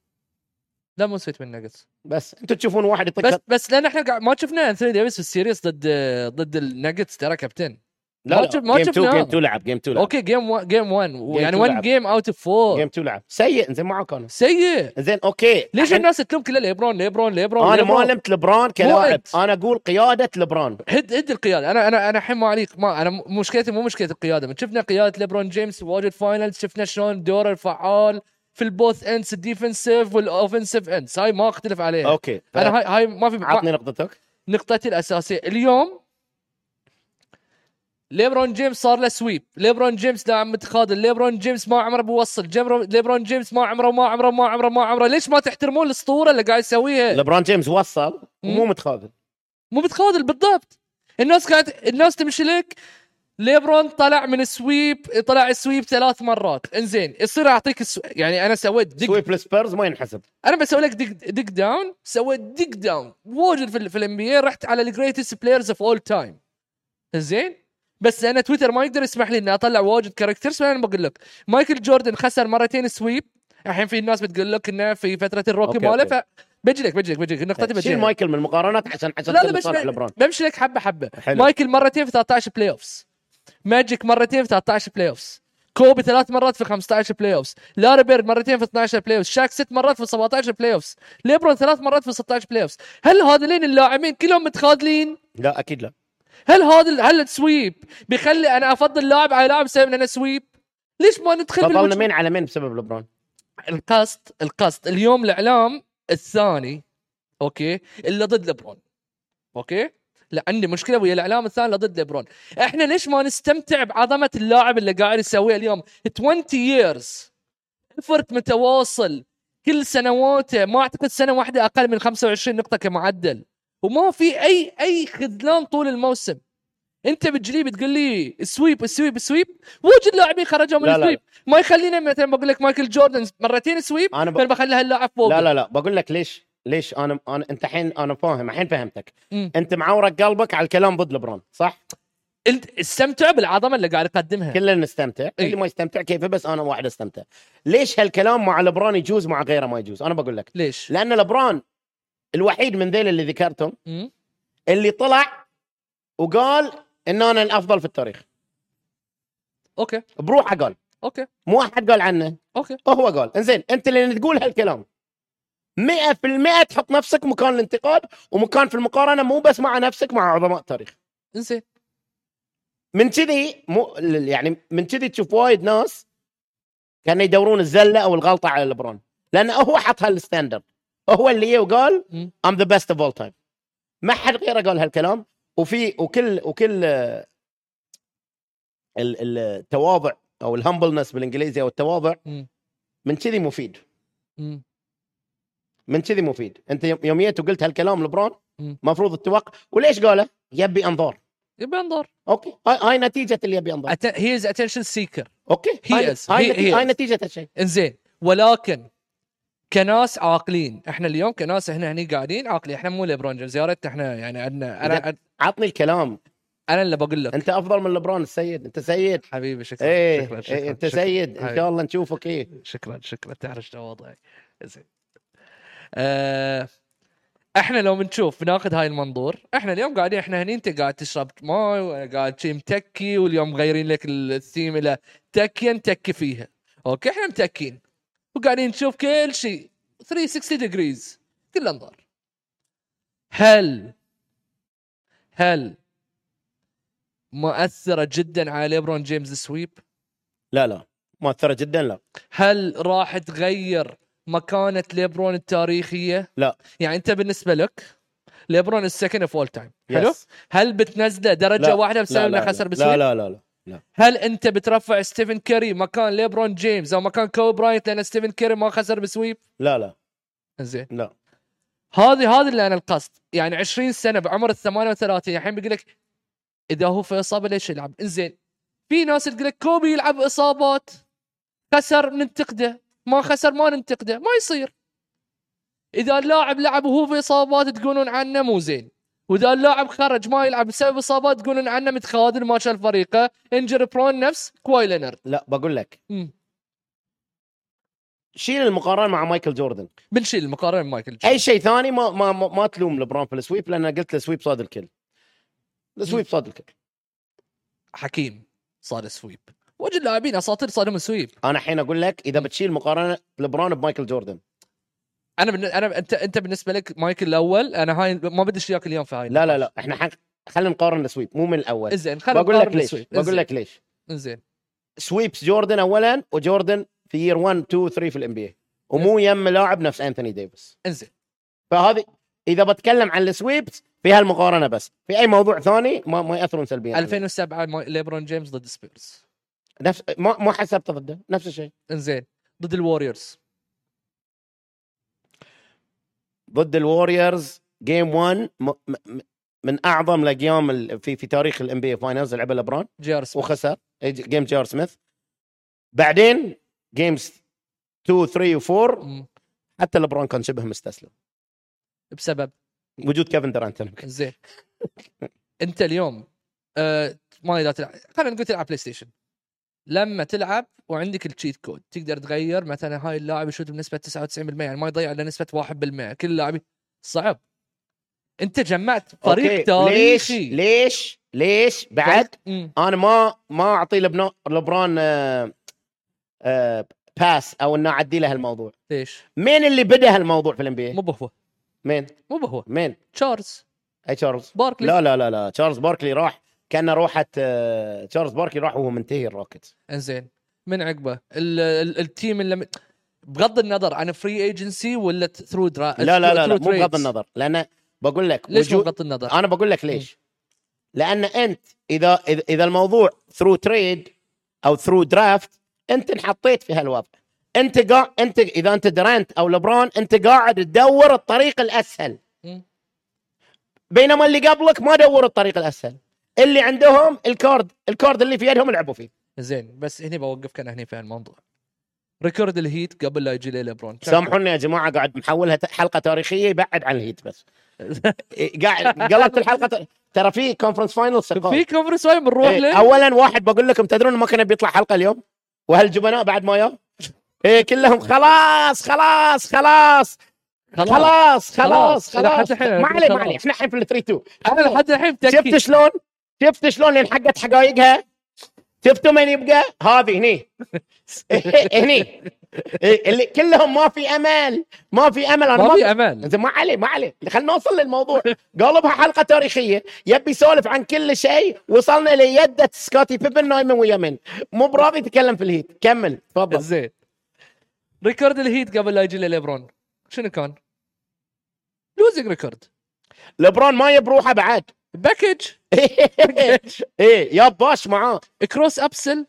لا مو سويت من ناجتس. بس أنتم تشوفون واحد يطق بس بس لأن إحنا ما شفنا أنثوني ديفيس في السيريس ضد ضد الناجتس ترى كابتن. لا ما جيم 2 شفناه. جيم 2 لعب جيم 2 لعب. أوكي جيم 1 جيم 1 يعني 2 1 لعب. جيم اوت اوف 4 جيم 2 لعب. سيء زين معك أنا. سيء. زين أوكي. ليش الناس تلوم كلها ليبرون ليبرون ليبرون أنا ما ليبرون. لمت لبران كلاعب. أنا أقول قيادة لبران هد هد القيادة. أنا أنا أنا الحين ما عليك ما أنا مشكلتي مو مشكلة القيادة. من شفنا قيادة ليبرون جيمس واجد فاينلز شفنا شلون دورة الفعال في ال both ends ال defensive وال offensive ends هاي ما اختلف عليها. أوكي أنا هاي هاي ما في عطني نقطتك. نقطتي الأساسية. اليوم ليبرون جيمس صار له sweep. ليبرون جيمس لاعب متخاذل. ليبرون جيمس ما عمره بيوصل جيمرو- ليبرون جيمس ما عمره ما عمره ما عمره ما عمره. ليش ما تحترمون الاسطورة اللي قاعد يسويها؟ لبران جيمس وصل ومو. متخاذل. مو متخاذل بالضبط. الناس قاعد الناس تمشي لك. ليبرون طلع من ال sweep طلع ال sweep ثلاث مرات. انزين يصير أعطيك ال swee... يعني أنا sweep ديك سويب السبيرز ما ينحسب. أنا بسوي لك ديك, ديك داون سويت ديك داون واجد في, ال- في الام بي رحت على الجريتست بلايرز اوف اول تايم زين بس أنا تويتر ما يقدر يسمح لي إني أطلع واجد كاركترز فأنا بقول لك مايكل جوردن خسر مرتين سويب الحين في ناس بتقول لك إنه في فترة الروكي ماله أوكي. فبجي لك بجي لك بجي لك نقطتي شيل بجي لك. مايكل من المقارنات عشان عشان لا لا صالح لبران بمشي لك حبة حبة. حلو. مايكل مرتين في 13 بلاي اوفز ماجيك مرتين في 13 بلاي اوفز كوبي ثلاث مرات في 15 playoffs لاري بيرد مرتين في 12 playoffs شاك ست مرات في 17 playoffs ليبرون ثلاث مرات في 16 playoffs هل هذولين اللاعبين كلهم متخاذلين؟ لا أكيد لا. هل هذا هل ال sweep بيخلي أنا أفضل لاعب على لاعب بسبب انه sweep؟ ليش ما ندخل بالوجه- مين على مين بسبب لبران القصد القصد. اليوم الإعلام الثاني أوكي اللي ضد ليبرون أوكي؟ لا عندي مشكلة ويا الإعلام الثاني اللي ضد ليبرون إحنا ليش ما نستمتع بعظمة اللاعب اللي قاعد يسويه اليوم؟ 20 years. effort متواصل. كل سنواته ما أعتقد سنة واحدة أقل من 25 نقطة كمعدل. وما في أي أي خذلان طول الموسم. أنت بتجلي بتقول لي ال sweep ال sweep ال sweep واجد لاعبين خرجوا من لا، لا. ال sweep ما يخلينا مثلا بقول لك مايكل جوردن مرتين sweep أنا ب... بخلي هاللاعب فوق. لا لا لا. بقول لك ليش ليش أنا أنا أنت الحين أنا فاهم الحين فهمتك. مم. أنت معورك قلبك على الكلام ضد لبران صح؟ أنت استمتع بالعظمة اللي قاعد يقدمها كلنا نستمتع. إيه. اللي ما يستمتع كيفه بس أنا واحد استمتع. ليش هالكلام مع لبران يجوز مع غيره ما يجوز؟ أنا بقول لك. ليش؟ لأن لبران الوحيد من ذيل اللي ذكرتهم. اللي طلع وقال إن أنا الافضل في التاريخ. أوكي. بروحه قال. okay. مو أحد قال عنه. okay. هو قال. إنزين أنت اللي تقول هالكلام. 100% تحط نفسك مكان الانتقاد ومكان في المقارنة مو بس مع نفسك مع عظماء التاريخ. إنزين. من كذي مو يعني من كذي تشوف وايد ناس كانوا يدورون الزلة أو الغلطة على لبرون لأنه هو حط هال standard. هو اللي جه وقال. I'm the best of all time ما حد غيره قال هالكلام. وفي وكل وكل ال- التواضع أو ال humbleness بالإنجليزي أو التواضع. من كذي مفيد. من كذي مفيد. أنت يوم- جيت وقلت هالكلام لبرون مم. مفروض التوقع وليش قاله؟ يبي أنظار. يبي أنظار okay. هاي, هاي نتيجة اللي يبي أنظار. he is attention seeker okay. He هاي, is. هاي. نتيجة هالشيء إنزين. ولكن كناس عاقلين. إحنا اليوم كناس إحنا هني قاعدين عاقلين. إحنا مو ليبرون جيمس يا ريت إحنا يعني عندنا أنا عطني الكلام. أنا اللي بقول لك. أنت أفضل من لبران السيد. أنت سيد. حبيبي شكرا. إيه, شكرا إيه شكرا. أنت شكرا. سيد. إن. شاء الله نشوفك إيه. شكرا شكرا. تعرف شنو وضعي. زين. آه إحنا لو بنشوف بناخذ هاي المنظور. إحنا اليوم قاعدين إحنا هني أنت قاعد تشرب ماي وأنا قاعد شي متكي واليوم مغيرين لك الثيم إلى تكيه نتكي فيها. okay إحنا متكين. وقاعدين نشوف كل شيء. 360 degrees كل أنظار. هل هل مؤثرة جدا على ليبرون جيمس ال sweep لا لا. مؤثرة جدا لا. هل راح تغير مكانة ليبرون التاريخية؟ لا. يعني أنت بالنسبة لك ليبرون ال second of all time حلو؟ Yes. هل بتنزله درجة لا. واحدة بسبب إنه خسر. ب sweep؟ لا لا لا لا. هل انت بترفع ستيفن كيري مكان ليبرون جيمس أو مكان كوبي براينت لأن ستيفن كيري ما خسر ب sweep؟ لا لا. زين. لا. هذه هذه اللي أنا القصد. يعني 20 سنة بعمر ال 38 الحين بيقول لك إذا هو في إصابة ليش يلعب؟ إنزين. في ناس تقول لك كوبي يلعب إصابات. خسر ننتقده. ما خسر ما ننتقده. ما يصير. إذا اللاعب لعب وهو في إصابات تقولون عنه مو زين. وإذا اللاعب خرج ما يلعب بسبب إصابات تقولون عنه متخاذل ما شال فريقه. injure برون نفس كواي لينارد. لا بقول لك. مم. شيل المقارنة مع مايكل جوردن. بنشيل المقارنة بمايكل جوردن أي شيء ثاني ما ما ما, ما تلوم لبرون في ال sweep لأن قلت ال sweep صاد الكل. السويب صاد الكل. حكيم صار سويب وجه اللاعبين أساطير صار سويب أنا الحين أقول لك إذا بتشيل مقارنة لبرون بمايكل جوردن أنا بالن... أنا انت أنت بالنسبة لك مايكل الأول أنا هاي ما بديش اياك اليوم في هاي لا لا لا إحنا حق خلينا نقارن السويب مو من الأول. زين خلينا بقول لك نقارن ليش. بقول. لك ليش. زين سويبس جوردن اولا وجوردن في يير 1 2 3 في الام بي ومو يم لاعب نفس انثوني ديفيس. إنزين. فهذه إذا بتكلم عن ال sweeps في هالمقارنة بس. في أي موضوع ثاني ما, ما يأثرون سلبيا. عليه. 2007 ما- ليبرون جيمس ضد سبيرز. نفس ما ما حسبت ضده نفس الشيء. إنزين. ضد الوريورز. ضد الوريورز game 1 م... م... من أعظم ال games ال- في في تاريخ ال NBA finals لعبها لبران جي ار سميث. وخسر. جي ار سميث بعدين games 2 3 و4 مم. حتى لبران كان شبه مستسلم. بسبب. وجود كيفن درانت زين. أنت اليوم آه ما تلعب خلينا نقول تلعب PlayStation لما تلعب وعندك ال cheat code تقدر تغير مثلا هاي اللاعب يشوت بنسبة 99% يعني ما يضيع إلا نسبة 1% كل اللاعبين. صعب. أنت جمعت فريق. تاريخي ليش؟ ليش؟ ليش؟ بعد. أنا ما ما أعطي لبران آه آه pass أو إنه أعدي له الموضوع ليش؟ مين اللي بدأ هالموضوع في ال NBA مو بهو. مين؟ مو بهو. مين؟ تشارلز. أي تشارلز. باركلي. لا لا لا لا تشارلز باركلي راح كان روحت آه تشارلز باركلي راح وهو منتهي الروكيتس. إنزين. من عقبه. ال- ال- ال team اللي بغض النظر عن free agency ولا through dra- لا لا لا, لا مو بغض. النظر. لأن بقول لك ليش مو وجود بغض النظر؟ أنا بقول لك ليش. لأن أنت إذا إذا الموضوع through trade أو through draft أنت انحطيت في هالوضع. أنت قاعد أنت إذا أنت درانت أو لبران أنت قاعد تدور الطريق الأسهل. بينما اللي قبلك ما دوروا الطريق الأسهل. اللي عندهم ال card ال card اللي في يدهم لعبوا فيه. زين بس هني بوقفك أنا هني في هالموضوع. record الهيت قبل لا يجي لي ليبرون سامحوني يا جماعة قاعد محولها حلقة تاريخية يبعد عن الهيت بس. قاعد قلبت الحلقة ت- ترى في كونفرنس فاينل في كونفرنس وايد بنروح إيه، له اولا واحد بقول لكم تدرون ما كان بيطلع حلقة اليوم؟ وهالجبناء بعد ما يا إيه كلهم خلاص خلاص خلاص. خلاص خلاص خلاص الحين ما عليه ما خلاص. عليه إحنا الحين في ال 3 2 أنا لحد الحين شفت شلون؟ شفت شلون لين حقت حقايقها؟ شفتوا من يبقى؟ هذه هني. هني. اللي كلهم ما في أمل. ما في أمل. أنا ما في أمان انت ما عليه ما عليه خلينا نوصل للموضوع. قلبها حلقة تاريخية. يبي يسولف عن كل شيء. وصلنا ليدة سكوتي بيبن نايم ويا من. مو براضي يتكلم في الهيت. كمل. تفضل. زين. ريكورد الهيت قبل لا يجي لي ليبرون شنو كان؟ لوزنج ريكورد. لبرون ما يبروحه بعد. باكج إيه يا باش معاه. cross upsell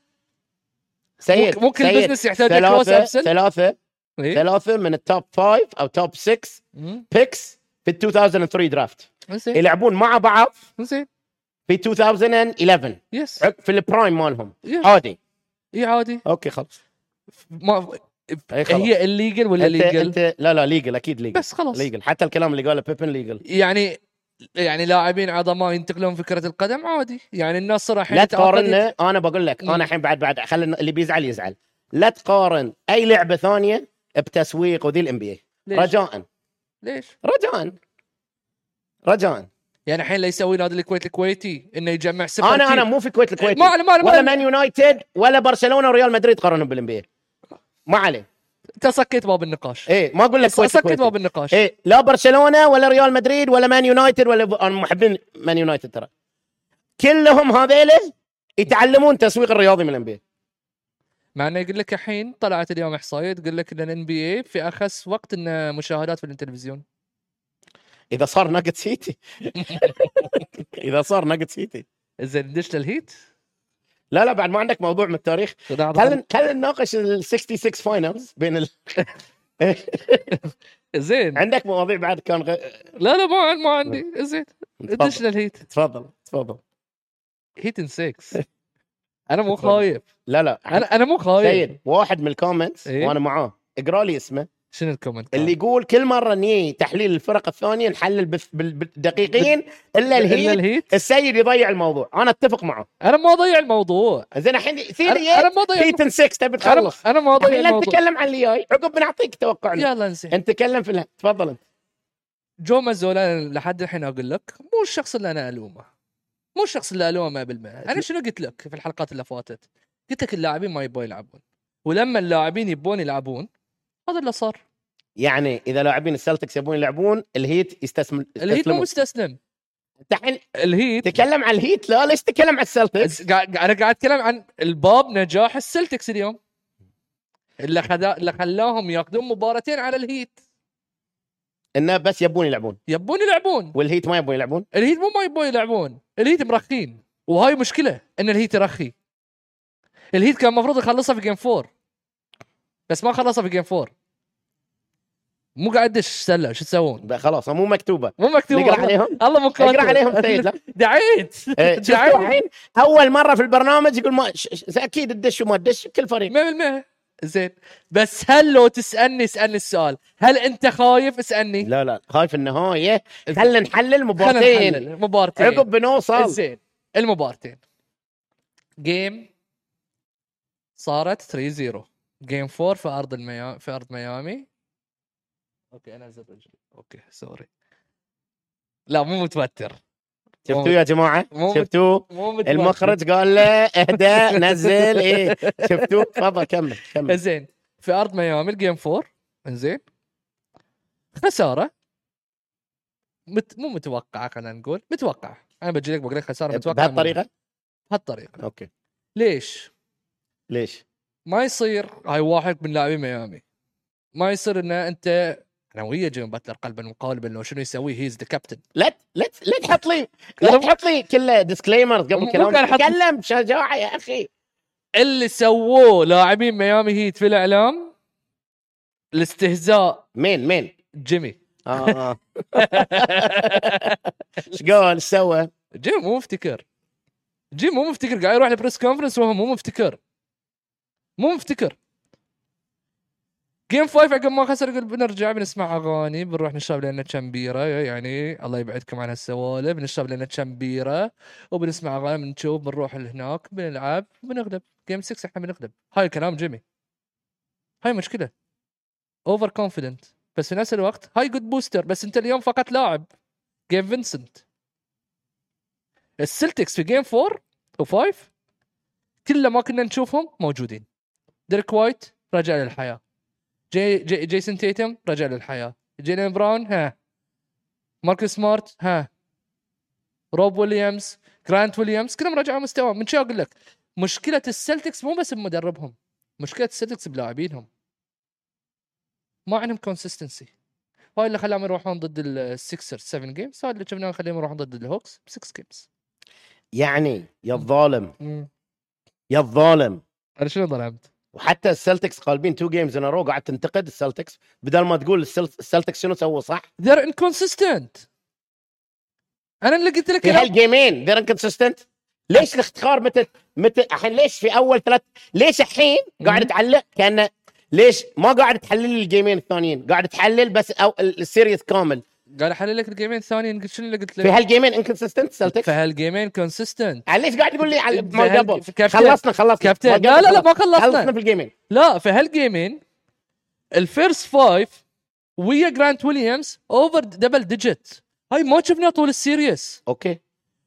سيد ممكن- سيد. ال business يحتاج cross upsell؟ ثلاثة. إيه؟ ثلاثة من ال top five أو top 6 مم. picks في ال 2003 draft يلعبون مع بعض في 2011 yes في ال prime مالهم. عادي. اي عادي. okay خلاص. ما خلاص. هي illegal ولا legal انت لا لا legal أكيد legal بس خلاص. legal حتى الكلام اللي قاله بيبن legal يعني يعني لاعبين عظماء ينتقلون فكرة القدم عادي يعني الناس صراحة لا. تقارن أنا بقول لك. أنا الحين بعد بعد خلي اللي بيزعل يزعل لا تقارن أي لعبة ثانية بتسويق وذي الام بي ليش؟ رجاء ليش؟ رجاء رجاء يعني الحين لا يسوي نادي الكويت الكويتي إنه يجمع سفر أنا. أنا مو في الكويت الكويتي ما علي ما علي ولا. مان يونايتد ولا برشلونة وريال مدريد قارنهم بالام بي ما عليه انت باب النقاش. إيه ما أقول لك سكيت كويت. باب النقاش. إيه لا برشلونة ولا ريال مدريد ولا مان يونايتد ولا أنا محبين مان يونايتد ترى. كلهم هذيلا يتعلمون تسويق الرياضي من ال NBA مع إنه يقول لك الحين طلعت اليوم إحصائية تقول لك إن ال NBA في أخس وقت انه مشاهدات في التلفزيون. إذا صار Nuggets Heat. إذا صار Nuggets Heat. زين دش لل Heat. لا لا بعد ما عندك موضوع من التاريخ. خلينا خلينا نناقش ال 66 finals بين ال... زين. عندك مواضيع بعد كان غ... لا لا ما ما عندي. زين. دش تفضل لل Heat تفضل تفضل. Heat in 6 أنا مو خايف. لا لا. أنا أنا مو خايف. سيد واحد من ال comments إيه؟ وأنا معاه. اقرا لي اسمه. شنو ال comment كان؟ اللي يقول كل مرة ني تحليل الفرق الثانية نحلل بال- بال- بالدقيقين إلا ال Heat ال Heat؟ السيد يضيع الموضوع. أنا أتفق معه. أنا ما اضيع الموضوع. زين الحين أنا, ثيري أنا ما اضيع Heat 6 تبي أنا تخلص. أنا ما اضيع الموضوع. نتكلم عن اللي جاي عقب بنعطيك توقعنا يلا نسي أنت تكلم في. تفضل أنت. جو مازولا لحد الحين أقول لك مو الشخص اللي أنا ألومه. مو الشخص اللي ألومه 100% أنا شنو قلت لك في الحلقات اللي فاتت؟ قلت لك اللاعبين ما يبون يلعبون. ولما اللاعبين يبون يلعبون هذا اللي صار. يعني إذا لاعبين ال Celtics يبون يلعبون ال Heat يستسلم ال Heat مو. مستسلم. الحين ال Heat تكلم عن ال Heat؟ لا ليش تتكلم عن ال Celtics؟ أنا قاعد أتكلم عن الباب نجاح ال Celtics اليوم. اللي خدا اللي خلاهم ياخذون مباراتين على ال Heat. إنه بس يبون يلعبون. يبون يلعبون. وال Heat ما يبون يلعبون؟ ال Heat مو ما يبون يلعبون. ال Heat مرخين. وهاي مشكلة إن ال Heat يرخي. ال Heat كان المفروض يخلصها في game 4 بس ما خلصها في game 4 مو قاعد دش سلة شو تسوون؟ خلاص مو مكتوبة. مو مكتوب نقرأ. عليهم. الله مو اقرا عليهم سيد دعيت. إيه، دعيت. الحين. أول مرة في البرنامج يقول ما ش... ش... أكيد تدش وما تدش كل فريق. 100% زين. بس هل لو تسألني اسألني السؤال. هل أنت خايف؟ اسألني. لا لا. هاي في النهاية. خلينا نحلل خلينا نحلل. مبارتين. عقب بنوصل. زين. المبارتين. game صارت 3 0 game 4 في أرض الميامي في أرض ميامي. okay أنا انزل رجلي okay sorry. لا مو متوتر. شفتوا يا جماعة؟ مو- شفتوا؟ مو المخرج قال له اهدى نزل إيه. شفتوا؟ تفضل كمل كمل. زين في أرض ميامي ال game 4 انزين خسارة. مت... مو متوقعة خلينا نقول. متوقعة. أنا بجي لك بقول لك خسارة متوقعة بهالطريقه بهالطريقه okay. ليش؟ ليش؟ ما يصير هاي واحد من لاعبين ميامي. ما يصير ان أنت أنا ويا جيمي باتلر قلبا وقالبا لو شنو يسوي؟ he's the captain لا لا لا تحط لي لا. تحط لي كله disclaimers قبل كلام. تكلم بشجاعه يا أخي. اللي سووه لاعبين ميامي Heat في الإعلام الاستهزاء. مين مين؟ جيمي. آه. إيش قال سوى. جيمي مو مفتكر. جيمي مو مفتكر قاعد يروح ال press conference وهو مو مفتكر. مو مفتكر. game five عقب ما خسر يقول بنرجع بنسمع أغاني بنروح نشرب لنا كم بيره يعني الله يبعدكم عن هالسوالف. بنشرب لنا كم بيره وبنسمع أغاني بنشوف بنروح لهناك بنلعب بنغلب game 6 إحنا بنغلب هاي كلام جيمي. هاي مشكلة. over confident بس في نفس الوقت هاي good booster بس أنت اليوم فقط لاعب. غيب فينسنت السلتكس في game 4 و5 كل ما كنا نشوفهم موجودين. ديريك وايت رجع للحياة. جي جي جيسون تيتم رجع للحياة. جيلين براون ها. ماركوس سمارت ها. روب ويليامز جرانت ويليامز كلهم رجعوا مستواهم من شو أقول لك؟ مشكلة السلتكس مو بس بمدربهم مشكلة السلتكس بلاعبينهم. ما عندهم consistency هاي اللي خلاهم يروحون ضد السكسر 7 games هاي اللي شفناهم خليهم يروحون ضد الهوكس 6 games يعني يا الظالم. يا الظالم. أنا شنو ظلمت؟ وحتى السلتكس قالبين two games in a row قاعد تنتقد السلتكس بدل ما تقول السل- السلتكس شنو سووا صح؟ They're inconsistent. أنا اللي قلت لك في هالجيمين they're inconsistent ليش الاختيار متى متى الحين ليش في أول ثلاث ليش الحين قاعد. تعلق كانه ليش ما قاعد تحلل الجيمين الثانيين؟ قاعد تحلل بس أو ال series كامل. قاعد احلل لك الجيمين الثانيين شنو اللي قلت في لك؟ هالجيمين inconsistent سلتكس فهالجيمين consistent ليش قاعد تقول لي على في في كابتن- خلصنا خلصنا. كابتن لا لا لا ما خلصنا. خلصنا. في الجيمين. لا في هالجيمين ال first five ويا جرانت ويليامز over double digit هاي ما شفناها طول ال series. أوكي.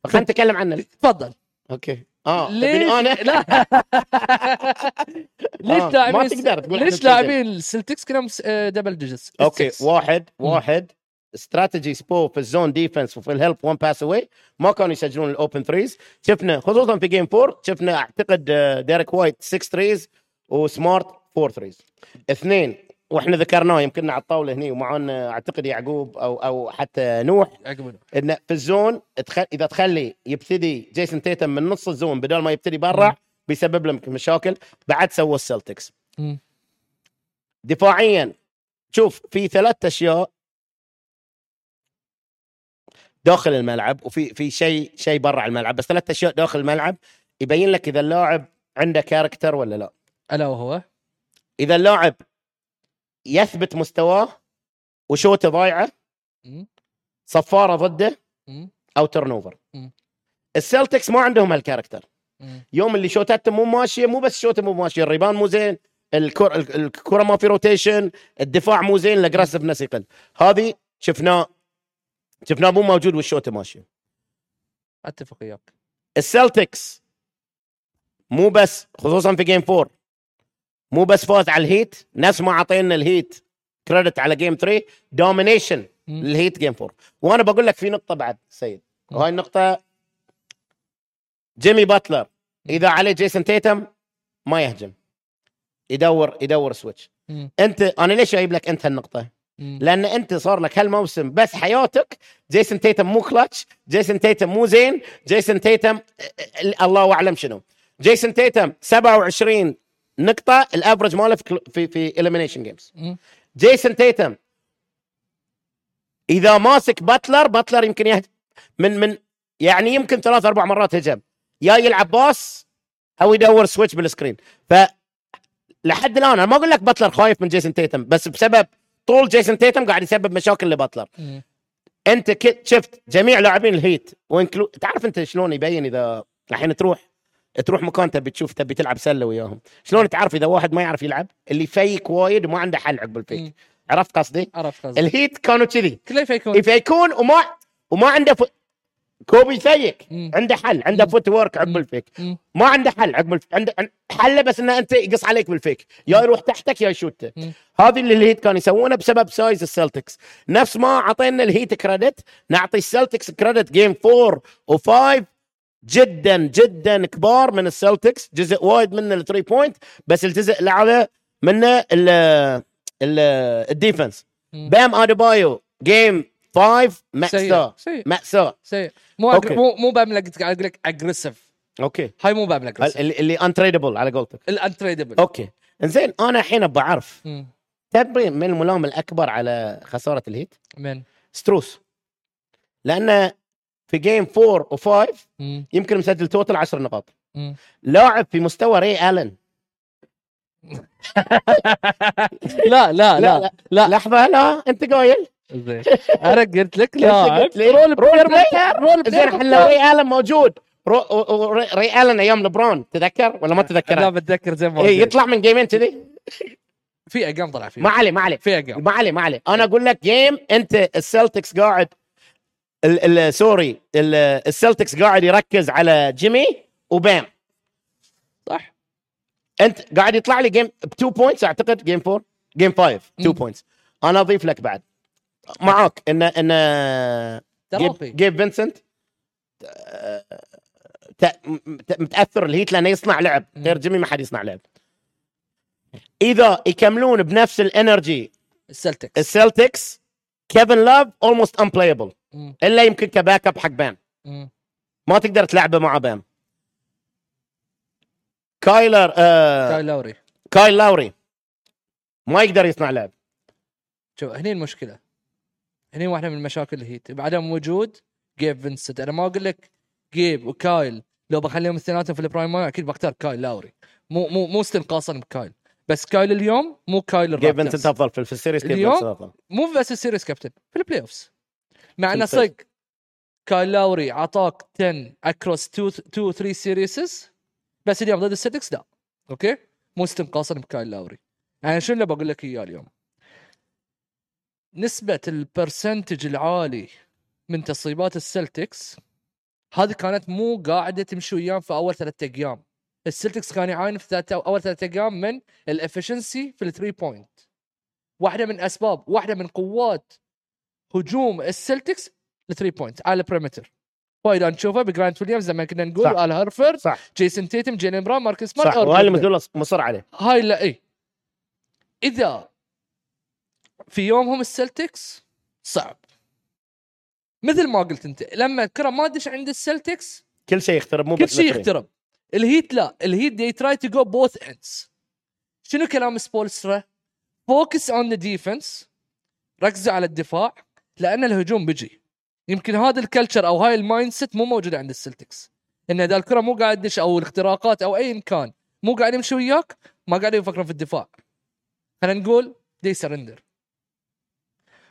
خلينا نتكلم عنه. تفضل. أوكي. آه ليش أنا؟ لا. ليش آه، لاعبين ما تقدر تقول ليش لاعبين السلتكس كلهم س- آه، double digits أوكي. واحد. واحد. استراتيجي سبو في ال zone defense وفي ال help one pass away ما كانوا يسجلون ال open threes شفنا خصوصا في game 4 شفنا أعتقد آه، ديريك وايت 6 threes وسمارت 4 threes اثنين وإحنا ذكرناه يمكن على الطاولة هني ومعنا أعتقد يعقوب أو أو حتى نوح. عقب إن في ال zone. إذا تخلي يبتدي جيسون تيتم من نص ال zone بدل ما يبتدي برا بيسبب لهم مشاكل. بعد سووا السلتكس. دفاعيا شوف في ثلاث أشياء داخل الملعب وفي في شيء شيء برا الملعب بس ثلاث أشياء داخل الملعب يبين لك إذا اللاعب عنده character ولا لا ألا وهو إذا اللاعب يثبت مستواه وشوته ضايعة. صفارة ضده. أو turnover. السلتكس ما عندهم هال character. يوم اللي شوتاتهم مو ماشية مو بس شوته مو ماشية ال rebound مو زين الكرة الكرة ما في rotation الدفاع مو زين ال aggressiveness يقل هذه شفناه شفناه مو موجود والشوته ماشيه أتفق وياك السلتكس مو بس خصوصا في game 4 مو بس فوز على الهيت نفس ما أعطينا الهيت credit على game 3 domination. للهيت game 4 وأنا بقول لك في نقطة بعد سيد. وهاي النقطة جيمي باتلر إذا عليه جيسون تيتم ما يهجم يدور يدور switch. انت أنا ليش جايب لك أنت هالنقطة. لأن أنت صار لك هالموسم بس حياتك. جيسون تيتم مو كلتش جيسون تيتم مو زين. جيسون تيتم ال- الله أعلم شنو. جيسون تيتم 27 نقطة ال average ماله في في في elimination games. جيسون تيتم إذا ماسك باتلر باتلر يمكن يهجم من من يعني يمكن ثلاث أربع مرات هجم. يا يلعب pass أو يدور switch بال screen ف لحد الآن أنا ما أقول لك باتلر خايف من جيسون تيتم بس بسبب طول جيسون تيتم قاعد يسبب مشاكل لباتلر. انت كت شفت جميع لاعبين الهيت وانكلو تعرف انت شلون يبين إذا الحين تروح تروح مكان تبي تشوف تبي تلعب سلة وياهم. شلون تعرف إذا واحد ما يعرف يلعب؟ اللي fake وايد وما عنده حل عقب ال fake. عرفت قصدي؟ عرفت قصدي. الهيت كانوا كذي. كله يفيكون يفيكون وما وما عنده ف... كوبي مم. عنده حل عنده. footwork عقب. ال fake. ما عنده حل عقب الف... عنده عن- حله بس إنه أنت يقص عليك بال fake يا يروح تحتك يا يشوته مم. هذه اللي الهيت كانوا يسوونه بسبب size السلتكس نفس ما أعطينا الهيت credit نعطي السلتكس credit game 4 و5 جدا جدا كبار من السلتكس جزء وايد منه ال three point بس الجزء الأعلى منه ال ال ال defense. بام اديبايو game 5 مأساة سيء. مأساة سيء. مو أوكي. أجر... مو مو قاعد أقول لك aggressive أوكي. هاي مو باملك اللي, اللي incredible على قولتك. ال incredible أوكي. زين أنا الحين مم. تدري من الملام الأكبر على خسارة الهيت. من؟ ستروس لأنه في game 4 و5 مم. يمكن مسجل total 10 نقاط. لاعب في مستوى ري الن لا لا لا. لا. لحظة لا. أنت قايل؟ زين. أنا قلت لك لاعب لي role role player. role زين player إحنا ري ألن موجود. ري ألن أيام لبرون تذكر ولا ما لا تذكر؟ بتذكر زي ما قلت. يطلع من جيمين كذي؟ في ارقام طلع فيه. ما عليه ما عليه. في ارقام ما عليه ما عليه. أنا أقول لك game أنت السلتكس قاعد ال ال sorry ال- السلتكس قاعد يركز على جيمي وبام صح. أنت قاعد يطلع لي game ب 2 points أعتقد؟ game 4 game 5 2 مم. points. أنا أضيف لك بعد. معاك. ان إن جيب فينسنت. متأثر الهيت لأنه يصنع لعب. غير جيمي ما حد يصنع لعب. إذا يكملون بنفس ال energy السلتكس. السلتكس كيفن لاف almost مم. إلا يمكن ك back up حق بام مم. ما تقدر تلعبه مع بام كايل آه كاي لاوري كايل لاوري ما يقدر يصنع لعب. شوف هني المشكلة. هني واحدة من المشاكل الهيت بعدم وجود جيب فينسنت. أنا ما أقول لك جيب وكايل. لو بخليهم اثنيناتهم في ال prime ماي أكيد بختار كايل لاوري. مو مو مو استنقاصا بكايل. بس كايل اليوم مو كايل جيب فينسنت أفضل في, ال series اليوم؟ مو بس ال series كابتن في ال playoffs. مع انه صدق كايل لاوري عطاك 10 across 2 2 3 serieses بس اليوم ضد السلتكس لا. okay؟ مو استنقاصا بكايل لاوري. يعني شنو اللي بقول لك إياه اليوم؟ نسبة ال percentage العالي من تصيبات السلتكس هذه كانت مو قاعدة تمشي وياهم في أول ثلاثة أيام. السلتكس كان يعاني في ثلاثة أول ثلاثة أيام من ال efficiency في ال three point واحدة من أسباب واحدة من قوات هجوم السلتكس ال three point على ال perimeter وايد نشوفه بجرانت ويليامز لما كنا نقول صح. ال هورفورد صح. جيسون تيتم جيلين براون ماركوس سمارت صح. وهذا اللي مصر عليه. هاي لا اي إذا في يومهم السلتكس صعب. مثل ما قلت أنت لما الكره ما تدش عند السلتكس كل شيء يخترب مو كل شيء. يخترب. الهيت لا الهيت they try to go both ends شنو كلام سبولسترا؟ focus on the defense ركزوا على الدفاع لأن الهجوم بيجي. يمكن هذا ال culture أو هاي ال mindset مو موجوده عند السلتكس. إن إذا الكرة مو قاعد تدش أو الاختراقات أو ايا كان مو قاعد يمشي وياك ما قاعدين يفكرون في الدفاع. خلينا نقول they surrender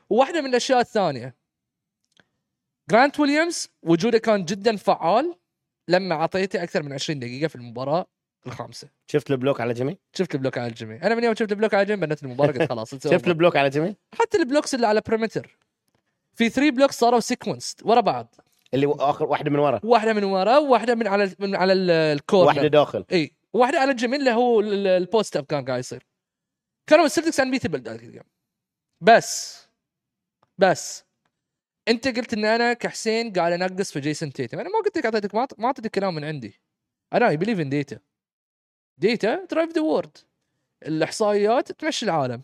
وواحدة من الأشياء الثانية. جرانت ويليامز وجوده كان جدا فعال لما أعطيته أكثر من 20 دقيقة في المباراة الخامسة. شفت ال block على جيمي؟ شفت ال block على الجيمي أنا من يوم شفت ال block على الجيمي بنت المباراة قلت خلاص شفت. ال block على جيمي؟ حتى ال blocks اللي على perimeter في 3 blocks صاروا sequence ورا بعض. اللي آخر واحدة من ورا. واحدة من ورا وواحده من على من على ال- ال corner واحدة داخل. إي واحدة على الجيمي اللي هو ال- ال- ال post up كان قاعد يصير. كانوا السلتكس unbeatable ذاك اليوم بس بس انت قلت إن أنا كحسين قاعد أنقص في جيسون تيتم. أنا ما قلت لك اعطيتك ما أعطيتك كلام من عندي. أنا I believe in data data drive the world الإحصائيات تمشي العالم.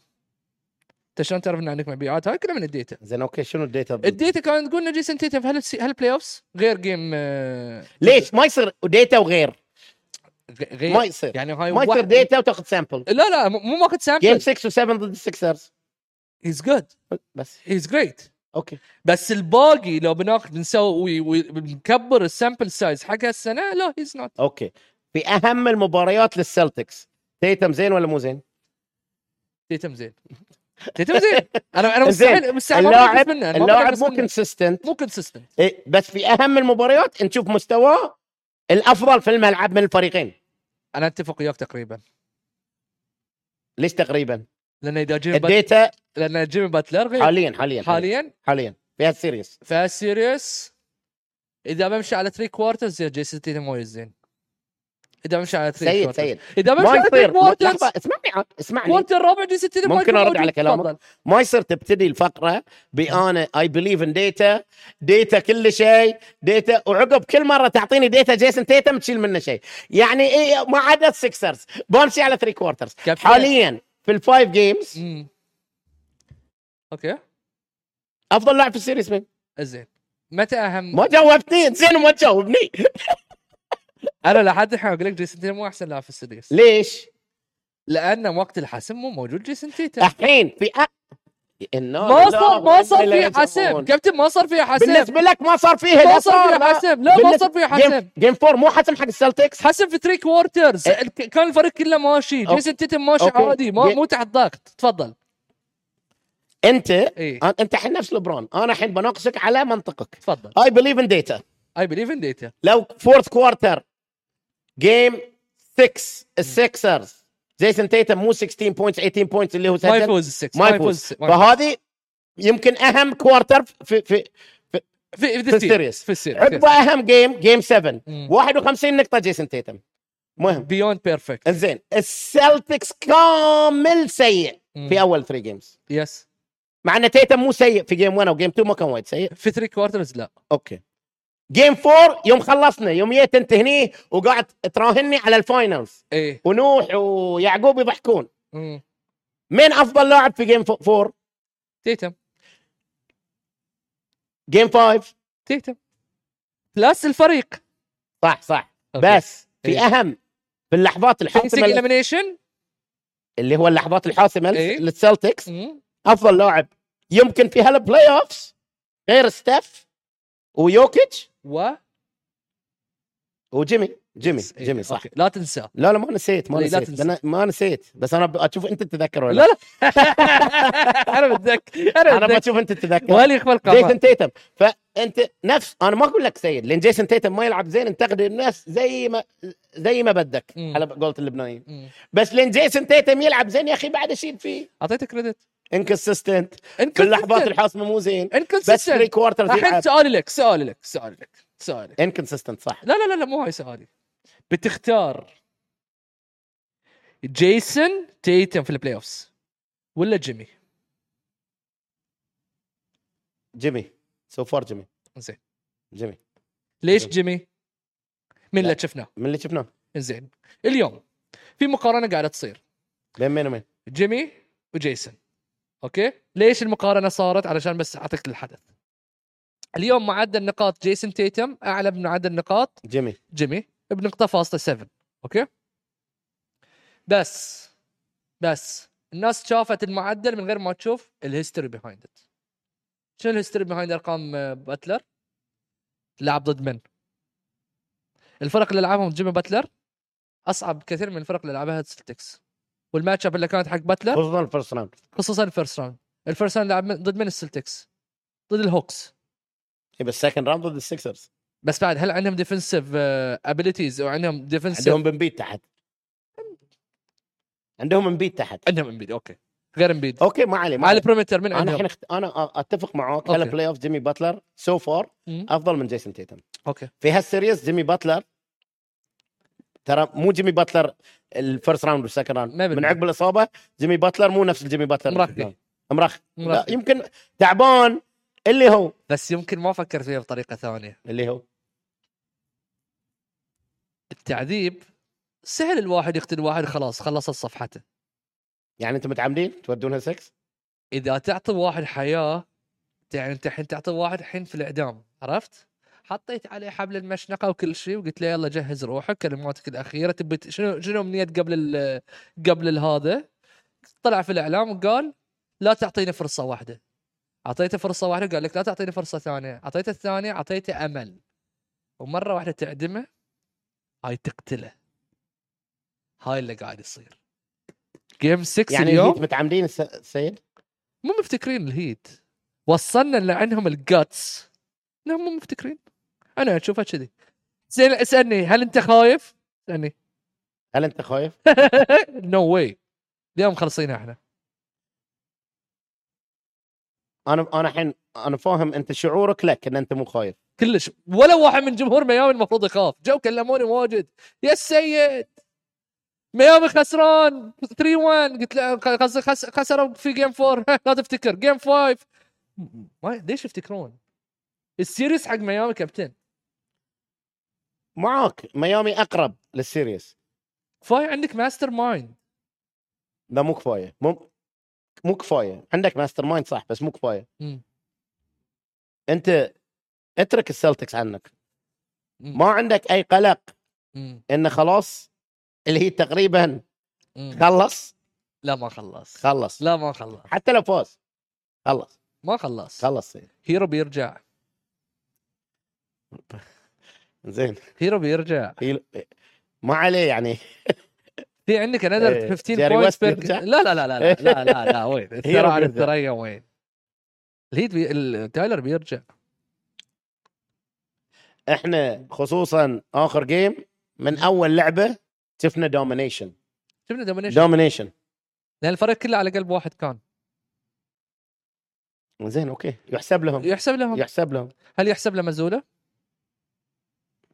أنت شلون تعرف إن عندك مبيعات؟ هاي كلها من ال data زين okay شنو ال data ال data كانت تقول إن جيسون تيتم هل هل playoffs غير game آه، ليش؟ ما يصير data وغير. غير. ما يصير. يعني هاي ما يصير data وتاخذ sample لا لا مو ماخذ game sample 6 و7 ضد السكسرز he's good بس. he's great okay. بس الباقي لو بناخذ بنسوي بنكبر ال sample size حق هالسنة لا he's not okay. في أهم المباريات للسلتكس. تيتم زين ولا مو زين؟ تيتم زين. تيتم زين. أنا أنا. مستحيل مستحيل اللاعب منه اللاعب مو. consistent مو consistent بس في أهم المباريات نشوف مستواه الأفضل في الملعب من الفريقين. أنا أتفق وياك تقريبا. ليش تقريبا؟ لأن إذا جيمي بات... ال data لأن جيمي باتلر غير حاليا حاليا حاليا حاليا؟ في هال series ف series إذا بمشي على 3 quarters جيسون تيتم مو زين. إذا بمشي على 3 سيد quarters سيد. إذا بمشي على 3 يصير. quarters اسمعني اسمعني. quarter الرابع جيسون تيتم ما ممكن موجود. على كلامك؟ ما يصير تبتدي الفقرة بأنا I believe in data data كل شيء. data وعقب كل مرة تعطيني data جيسون تيتم تشيل منه شيء. يعني إيه ما عدا السكسرز بمشي على 3 quarters. حاليا. في ال five games مم. okay. أفضل لاعب في ال series مين؟ زين. متى أهم؟ ما جاوبتني زين وما تجاوبني. أنا لحد الحين أقول لك جيسون تيتم مو أحسن لاعب في ال series ليش؟ لأن وقت الحسم مو موجود جيسون تيتم. الحين في أ... إنا ما لله صار ما وإنا صار إليه فيه حسم. كابتن ما صار فيه حسم بالنسبة لك ما صار فيه ما صار فيه لا. حسم لا ما صار فيه game- حسم game four مو حسم حق السلتكس حسم في 3 quarters إيه. كان الفريق كله ماشي. جيسون تيتم ماشي okay. عادي. ما مو تحت ضغط. تفضل. أنت أن- أنت الحين نفس لبران أنا الحين بناقشك على منطقك. تفضل. I believe in data I believe in data لو fourth quarter game 6 السكسرز جيسون تيتم مو 16 points 18 points اللي هو ما سجل؟ يفوز السكسرز ما يفوز. فهذه يمكن أهم quarter في في في في, في ال series. في ال series عقب أهم game game 7 مم. 51 نقطة جيسون تيتم مهم. beyond perfect زين السلتكس كامل سيء في أول 3 games yes مع أن تيتم مو سيء في game 1 و game 2 ما كان وايد سيء. في 3 quarters لا. okay. game 4 يوم خلصنا. يوم جيت انت هني وقاعد تراهني على ال finals إيه. ونوح ويعقوب يضحكون. مم. مين أفضل لاعب في game 4 تيتم. game 5 تيتم. plus الفريق. صح صح. okay. بس في إيه. أهم في اللحظات الحاسمة elimination اللي هو اللحظات الحاسمة إيه. للسلتكس أفضل لاعب. يمكن في هال playoffs غير ستيف ويوكيتش. و وجيمي جيمي إيه، جيمي صح. okay. لا تنسى. لا لا ما نسيت ما لا نسيت. تنسى. أنا ما نسيت. بس أنا ب- أشوف أنت تتذكر ولا لا لا. أنا بتذكر أنا أنا بتذكر بشوف أنت تتذكر. وهل يخفى القمر جيسون تيتم. فأنت نفس أنا ما أقول لك سيد لأن جيسون تيتم ما يلعب زين انتقد الناس زي ما زي ما بدك. على قولة اللبنانيين. بس لين جيسون تيتم يلعب زين يا أخي بعد اشيل فيه. أعطيتك credit. inconsistent في اللحظات الحاسمه مو زين. بس three quarter الحين سؤالي لك سؤالي لك سؤالي لك سؤالي لك. inconsistent صح. لا لا لا لا مو هاي سؤالي. بتختار جيسون تيتم في ال playoffs ولا جيمي؟ جيمي. so far جيمي. زين. جيمي. ليش. جيمي؟ من. اللي شفناه. من اللي شفناه. زين. اليوم في مقارنة قاعده تصير. بين مين ومين؟ جيمي وجيسون. okay؟ ليش المقارنة صارت؟ علشان بس أعطيك الحدث. اليوم معدل نقاط جيسون تيتم أعلى من معدل نقاط جيمي. جيمي بنقطه فاصلة 7 okay؟ بس بس الناس شافت المعدل من غير ما تشوف ال history behind it شنو ال history behind أرقام باتلر؟ لعب ضد من؟ الفرق اللي لعبهم جيمي باتلر؟ أصعب كثير من الفرق اللي لعبها السلتكس وال match up اللي كانت حق باتلر خصوصا ال first round. خصوصا ال first round. ال first round لعب ضد من السلتكس؟ ضد الهوكس. إيه، بس second round ضد السكسرز بس بعد هل عندهم defensive abilities أو عندهم defensive عندهم امبيد تحت. عندهم امبيد تحت. عندهم امبيد okay. غير امبيد okay ما عليه مع عليه. ال perimeter من أنا عندهم؟ الحين اخت... أنا أتفق معاك. هال playoff جيمي باتلر so far. أفضل من جيسون تيتم okay. في هال series جيمي باتلر ترى مو جيمي باتلر ال first round وال second round. من. عقب الإصابة جيمي باتلر مو نفس الجيمي باتلر. مرخي. مرخ. لا. يمكن تعبان. اللي هو. بس يمكن ما فكر فيها بطريقة ثانية. اللي هو. التعذيب سهل الواحد يقتل واحد خلاص خلصت صفحته يعني أنتم متعمدين تودونها 6 إذا تعطي واحد حياة يعني انت الحين تعطي واحد الحين في الإعدام عرفت؟ حطيت عليه حبل المشنقة وكل شيء وقلت له يلا جهز روحك كلماتك الأخيرة تبي شنو شنو امنيت قبل ال- قبل هذا؟ طلع في الإعلام وقال لا تعطيني فرصة واحدة. أعطيته فرصة واحدة قال لك لا تعطيني فرصة ثانية. أعطيته الثانية أعطيته أمل. ومرة واحدة تعدمه هاي تقتله. هاي اللي قاعد يصير. game 6 يعني اليوم؟ الهيت متعمدين الس- السيد مو مفتكرين الهيت. وصلنا ان عندهم ال guts انهم مو مفتكرين. أنا أشوفها كذي. زين اسألني هل أنت خايف؟ اسألني. هل أنت خايف؟ no way اليوم مخلصين إحنا. أنا أنا الحين أنا فاهم أنت شعورك لك ان أنت مو خايف. كلش. ولا واحد من جمهور ميامي المفروض يخاف. جو كلموني واجد. يا السيد ميامي خسران! 3 1 قلت له خس- خس- خسروا في game 4 لا تفتكر. game 5 ما ليش يفتكرون؟ ال series حق ميامي كابتن. معاك ميامي أقرب لل series. كفاية عندك ماستر مايند. لا مو كفاية. مو مو كفاية. عندك mastermind صح بس مو كفاية. أنت اترك السلتكس عنك. مم. ما عندك أي قلق مم. انه خلاص اللي هي تقريبا مم. خلص؟ لا ما خلص. خلص. لا ما خلص. حتى لو فاز. خلص. ما خلص. خلص. هيرو بيرجع. زين. هيرو بيرجع. ما عليه يعني. في عندك انذر إيه، 15 جاري بوينتس ويست بير بيرجع؟ لا لا لا لا لا لا لا, لا وين؟ الثرى على. الثريا وين؟ الهيت بي... تايلر بيرجع. إحنا خصوصا آخر game من أول لعبة شفنا domination شفنا domination domination لأن الفريق كله على قلب واحد كان. زين okay. يحسب لهم. يحسب لهم. يحسب لهم. هل يحسب له مزوله؟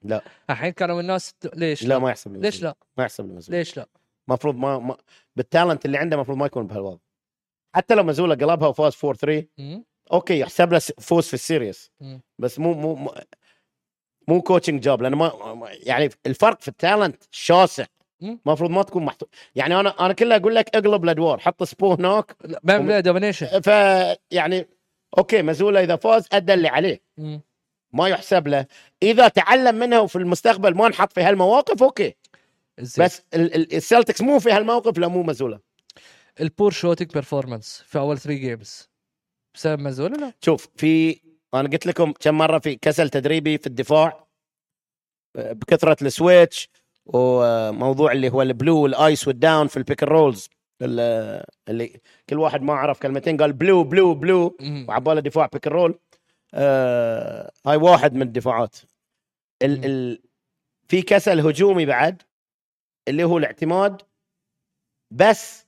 لا. الحين كانوا الناس ليش لا ما يحسب ليش لا؟ ما يحسب لهم ليش لا؟ المفروض ما, ما بال talent اللي عنده المفروض ما يكون بهالوضع حتى لو مزوله قلبها وفاز 4 3 مم. okay يحسب له فوز في ال series. بس مو مو مو, coaching job لأنه ما يعني الفرق في ال talent شاسع. المفروض ما تكون محطوط يعني أنا أنا كله أقول لك اقلب الادوار حط سبو هناك لا domination فيعني okay مزوله إذا فاز أدى اللي عليه مم. ما يحسب له. إذا تعلم منها وفي المستقبل ما نحط في هالمواقف okay. زين. بس ال- ال- السلتكس مو في هالموقف لا مو مزوله ال poor shooting performance في أول 3 games بسبب مزوله لا؟ شوف في أنا قلت لكم كم مرة في كسل تدريبي في الدفاع آه، بكثرة ال switch وموضوع اللي هو ال blue وال ice وال down في ال pick rolls اللي كل واحد ما عرف كلمتين قال blue blue blue. وعبالة دفاع pick roll آه هاي واحد من الدفاعات ال. ال في كسل هجومي بعد اللي هو الاعتماد بس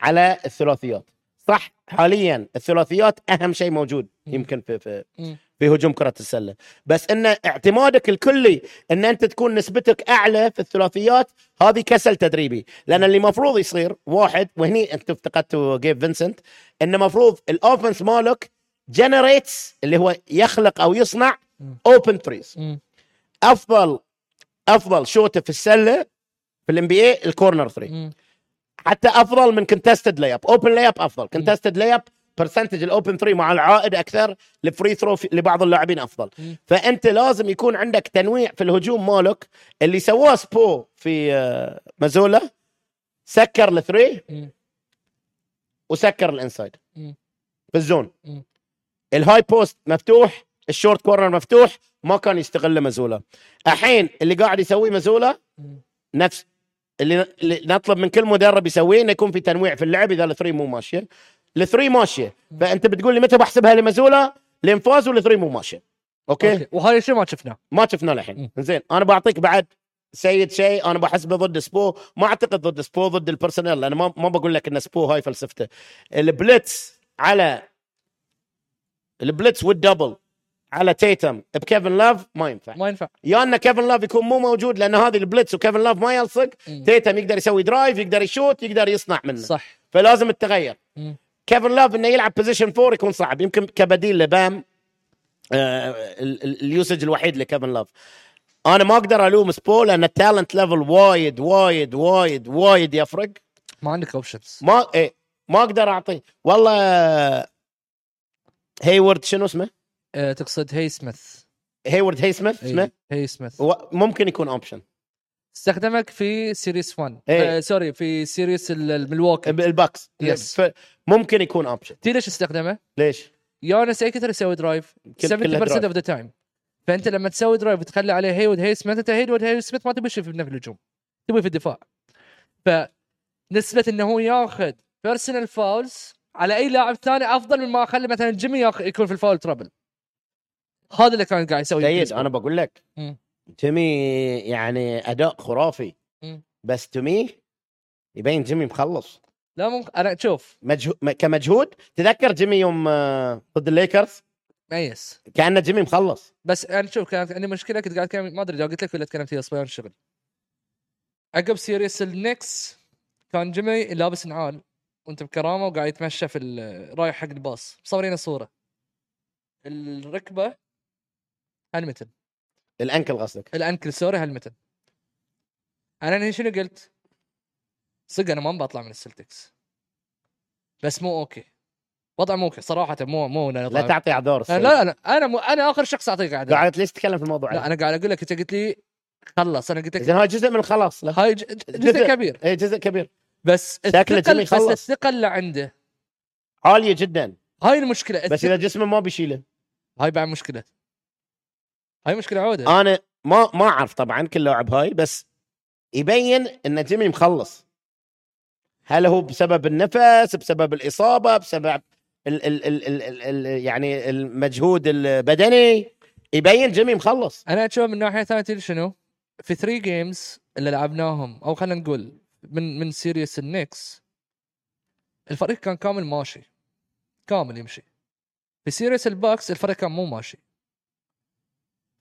على الثلاثيات صح حاليا الثلاثيات أهم شيء موجود. يمكن في في. في هجوم كرة السلة بس إن اعتمادك الكلي إن أنت تكون نسبتك أعلى في الثلاثيات هذه كسل تدريبي لأن اللي مفروض يصير واحد وهني أنت افتقدت جيف فينسنت انه مفروض ال offense مالك generates اللي هو يخلق أو يصنع. open threes. أفضل أفضل شوطه في السلة في ال NBA ال corner 3 مم. حتى أفضل من contested layup open layup أفضل contested layup percentage ال open 3 مع العائد أكثر ال free throw لبعض اللاعبين أفضل مم. فأنت لازم يكون عندك تنويع في الهجوم مالك اللي سواه سبو في آه، مازولا سكر ال three. وسكر ال inside. في ال zone مم. ال high post مفتوح ال short corner مفتوح ما كان يستغله مازولا. الحين اللي قاعد يسويه مازولا مم. نفس اللي, نطلب من كل مدرب يسويه إنه يكون في تنويع في اللعب إذا ال three مو ماشية. ال three ماشية. فأنت بتقول لي متى بحسبها لمازولا؟ لين فاز وال three مو ماشية. okay, okay. وهذا الشيء ما شفناه. ما شفناه الحين زين. أنا بعطيك بعد سيد شيء أنا بحسبه ضد سبو. ما أعتقد ضد سبو ضد ال personnel لأن ما ما بقول لك إن سبو هاي فلسفته. ال blitz على ال blitz وال double على تيتم. بكيفن لاف ما ينفع. ما ينفع. يا أن كيفن لاف يكون مو موجود لأن هذه ال blitz وكيفن لاف ما يلصق. تيتم يقدر يسوي drive يقدر يشوت يقدر يصنع منه. صح. فلازم تتغير. كيفن لاف إنه يلعب position four يكون صعب. يمكن كبديل لبام آه ال- ال- ال usage الوحيد لكيفن لاف. أنا ما أقدر ألوم سبو لأن ال talent level وايد وايد وايد وايد يفرق. ما عندك options ما إيه ما أقدر اعطيه والله هيوود شنو اسمه؟ أه تقصد هي سميث هيورد هي سميث اسمه؟ هي سميث ممكن يكون اوبشن استخدمك في series 1 إيه. آه sorry في series ال- الملواكي الباكس yes. ممكن يكون option تي ليش استخدمه؟ ليش؟ يانس اي كثر يسوي drive كل- 70% كلها of the time فأنت لما تسوي drive وتخلي عليه هيوود هايسميث أنت هيوود هايسميث ما تبي تشوف في الهجوم تبي في الدفاع فنسبه إنه هو ياخذ personal fouls على أي لاعب ثاني أفضل من ما أخلي مثلا جيمي. يكون في ال foul trouble. هذا اللي كان قاعد يسوي سيد بيسبول. أنا بقول لك. جيمي يعني أداء خرافي. مم. بس تمي يبين جيمي مخلص. لا ممكن أنا شوف. مجهو... م- كمجهود تذكر جيمي يوم آه، ضد الليكرز؟ ميس كأنه جيمي مخلص. بس أنا شوف كانت عندي مشكلة كنت قاعد ما أدري قلت لك ولا تكلمت فيها صبيان الشغل عقب سيريس النكس كان جيمي لابس نعال. وأنت بكرامة وقاعد يتمشى في رايح حق الباص مصورين صوره الركبة هلمتن الأنكل قصدك. الأنكل سوري هلمتن أنا هنا شنو قلت؟ صدق أنا ما بطلع من السلتكس. بس مو أوكي. وضع مو okay صراحة مو مو أنا لا تعطي إعذار لا لا لا أنا مو أنا آخر شخص أعطيك قاعد قاعد ليش تتكلم في الموضوع؟ لا أنا قاعد أقول لك أنت قلت لي خلص أنا قلت لك إذا هاي جزء من الخلاص لا. هاي ج- جزء كبير. اي جزء كبير. بس شكله الثقل جيمي بس خلص. الثقه اللي عنده. عالية جدا. هاي المشكلة. بس إذا جسمه ما بيشيله. هاي بعد مشكلة. هاي مشكلة عودة. أنا ما ما أعرف طبعا كل لاعب هاي بس يبين إن جيمي مخلص. هل هو بسبب النفس بسبب الإصابة بسبب ال ال ال ال ال ال يعني المجهود البدني؟ يبين جيمي مخلص. أنا أشوف من ناحية ثانية تدري شنو؟ في 3 games اللي لعبناهم أو خلينا نقول من من series النكس الفريق كان كامل ماشي. كامل يمشي. في series الباكس الفريق كان مو ماشي.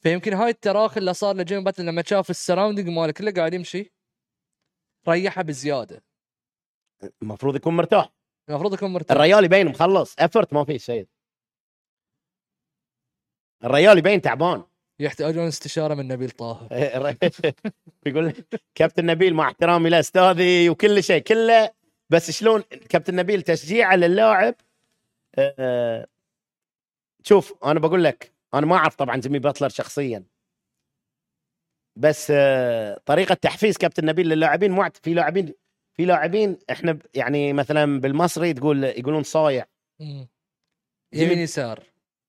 فيمكن هاي التراخي اللي صار لجيمي باتلر لما شاف ال surrounding ماله كله قاعد يمشي ريحه بزيادة. المفروض يكون مرتاح. المفروض يكون مرتاح. الريال يبين مخلص. افرت ما في سيد الريال يبين تعبان. يحتاجون استشارة من نبيل طه يقول لك كابتن نبيل مع احترامي لأستاذي وكل شيء كله بس شلون كابتن نبيل تشجيعه للاعب؟ آه، شوف أنا بقول لك أنا ما أعرف طبعا جيمي باتلر شخصيا. بس آه، طريقة تحفيز كابتن نبيل للاعبين مو عت- في لاعبين في لاعبين إحنا يعني مثلا بالمصري تقول يقولون صايع. يمين يسار.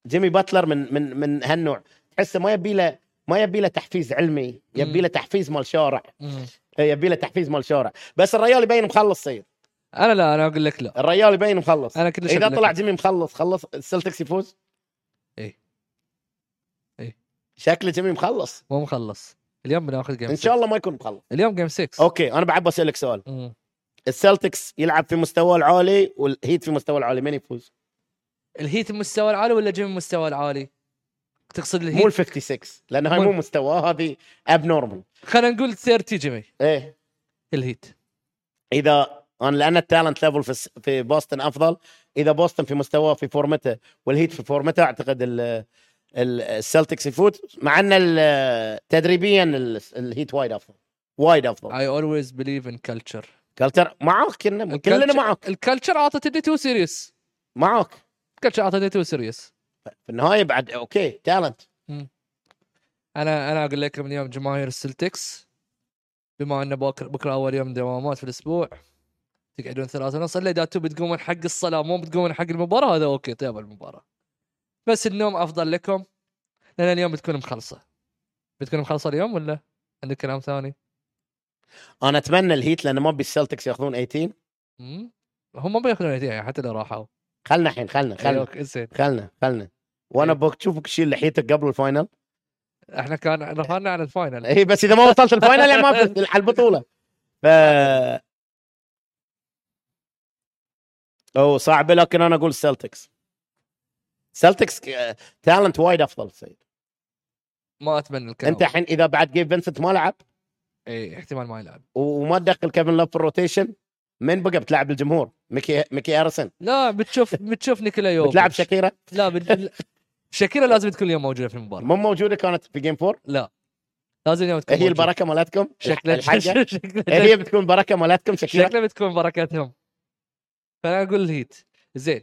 جيمي باتلر من من من هالنوع. تحسه ما يبي له ما يبي له تحفيز علمي يبي له تحفيز مال شارع. إيه، يبي له تحفيز مال شارع بس الريال يبين مخلص سيد أنا لا أنا أقول لك لا الريال يبين مخلص أنا كلش إذا طلع. جيمي مخلص خلص السلتكس يفوز إيه. إيه. شكله جيمي مخلص مو مخلص اليوم بناخذ game إن شاء الله ما يكون مخلص اليوم game 6 okay أنا بعد بسألك سؤال مم. السلتكس يلعب في مستواه العالي والهيت في مستواه العالي من يفوز؟ الهيت المستوى العالي ولا جيمي المستوى العالي؟ تقصد مو ال الهيت 56 لأن هاي مو- مستواه هذه abnormal خلينا نقول 30 جيمي. إيه. الهيت. إذا أنا لأن ال talent level في في بوسطن أفضل. إذا بوسطن في مستواه في فورمته والهيت في فورمته أعتقد ال- ال- السلتكس يفوت مع إن تدريبيا ال- الهيت وايد أفضل. وايد أفضل. I always believe in culture. culture معاك كلنا كلنا معاك. ال culture أعطتني two series معاك. ال culture أعطتني two series في النهاية بعد okay talent أنا أنا أقول لك من يوم جماهير السلتكس بما انه بكره بكرة أول يوم دوامات في الأسبوع تقعدون ثلاثة ونص إلا إذا تبي تقومون حق الصلاة مو بتقومون حق المباراة هذا okay طيب المباراة. بس النوم أفضل لكم لأن اليوم بتكون مخلصة. بتكون مخلصة اليوم ولا؟ عندك كلام ثاني؟ أنا أتمنى الهيت لأن ما أبي السلتكس يأخذون 18 مم؟ هم ما بيأخذون هديه حتى لو راحوا. خلنا الحين خلنا خلنا. خلنا خلنا. وأنا إيه. بك تشوفك تشيل لحيتك قبل ال final. إحنا كان رفعنا على ال final. اي بس إذا ما وصلت ال final يعني ما في على البطولة. ف أو صعب لكن أنا أقول سلتكس سلتكس talent وايد أفضل سيد. ما أتمنى الكلام. أنت الحين إذا بعد جيب فينسنت ما لعب؟ اي احتمال ما يلعب. وما تدخل كيفن لوف في ال rotation؟ من بقى بتلعب الجمهور؟ ميكي ميكي ارسن لا بتشوف بتشوف نيكولا يوفيتش بتلعب شاكيرا؟ لا بت... شاكيرا لازم تكون اليوم موجودة في المباراة. مو موجودة كانت في game four لا. لازم اليوم تكون هي موجودة. البركة مالتكم؟ شكلها شكلها هي بتكون بركة مالتكم شاكيرا؟ شكلها بتكون بركاتهم فأنا أقول الهيت زين.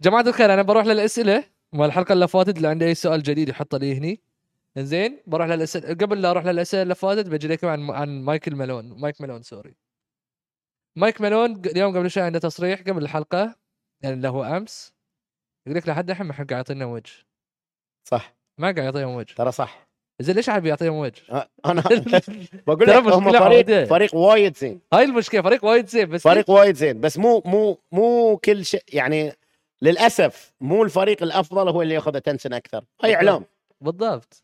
جماعة الخير أنا بروح للأسئلة مال الحلقة اللي فاتت اللي عنده أي سؤال جديد يحطه لي هني. زين. بروح للأسئلة. قبل لا أروح للأسئلة اللي فاتت بجي لكم عن عن مايكل مالون. مايك مالون sorry. مايك مالون اليوم قبل شوي عنده تصريح قبل الحلقة يعني اللي هو أمس. يقول لك لحد الحين ما حد قاعد يعطينا وجه. صح. ما قاعد يعطيهم وجه. ترى صح. زين ليش عاد يعطيهم وجه؟ أنا بقول لك هم فريق عودة. فريق وايد زين. هاي المشكلة فريق وايد زين بس فريق وايد زين بس مو مو مو كل شيء يعني للأسف مو الفريق الأفضل هو اللي يأخذ attention أكثر. هاي. إعلام. بالضبط.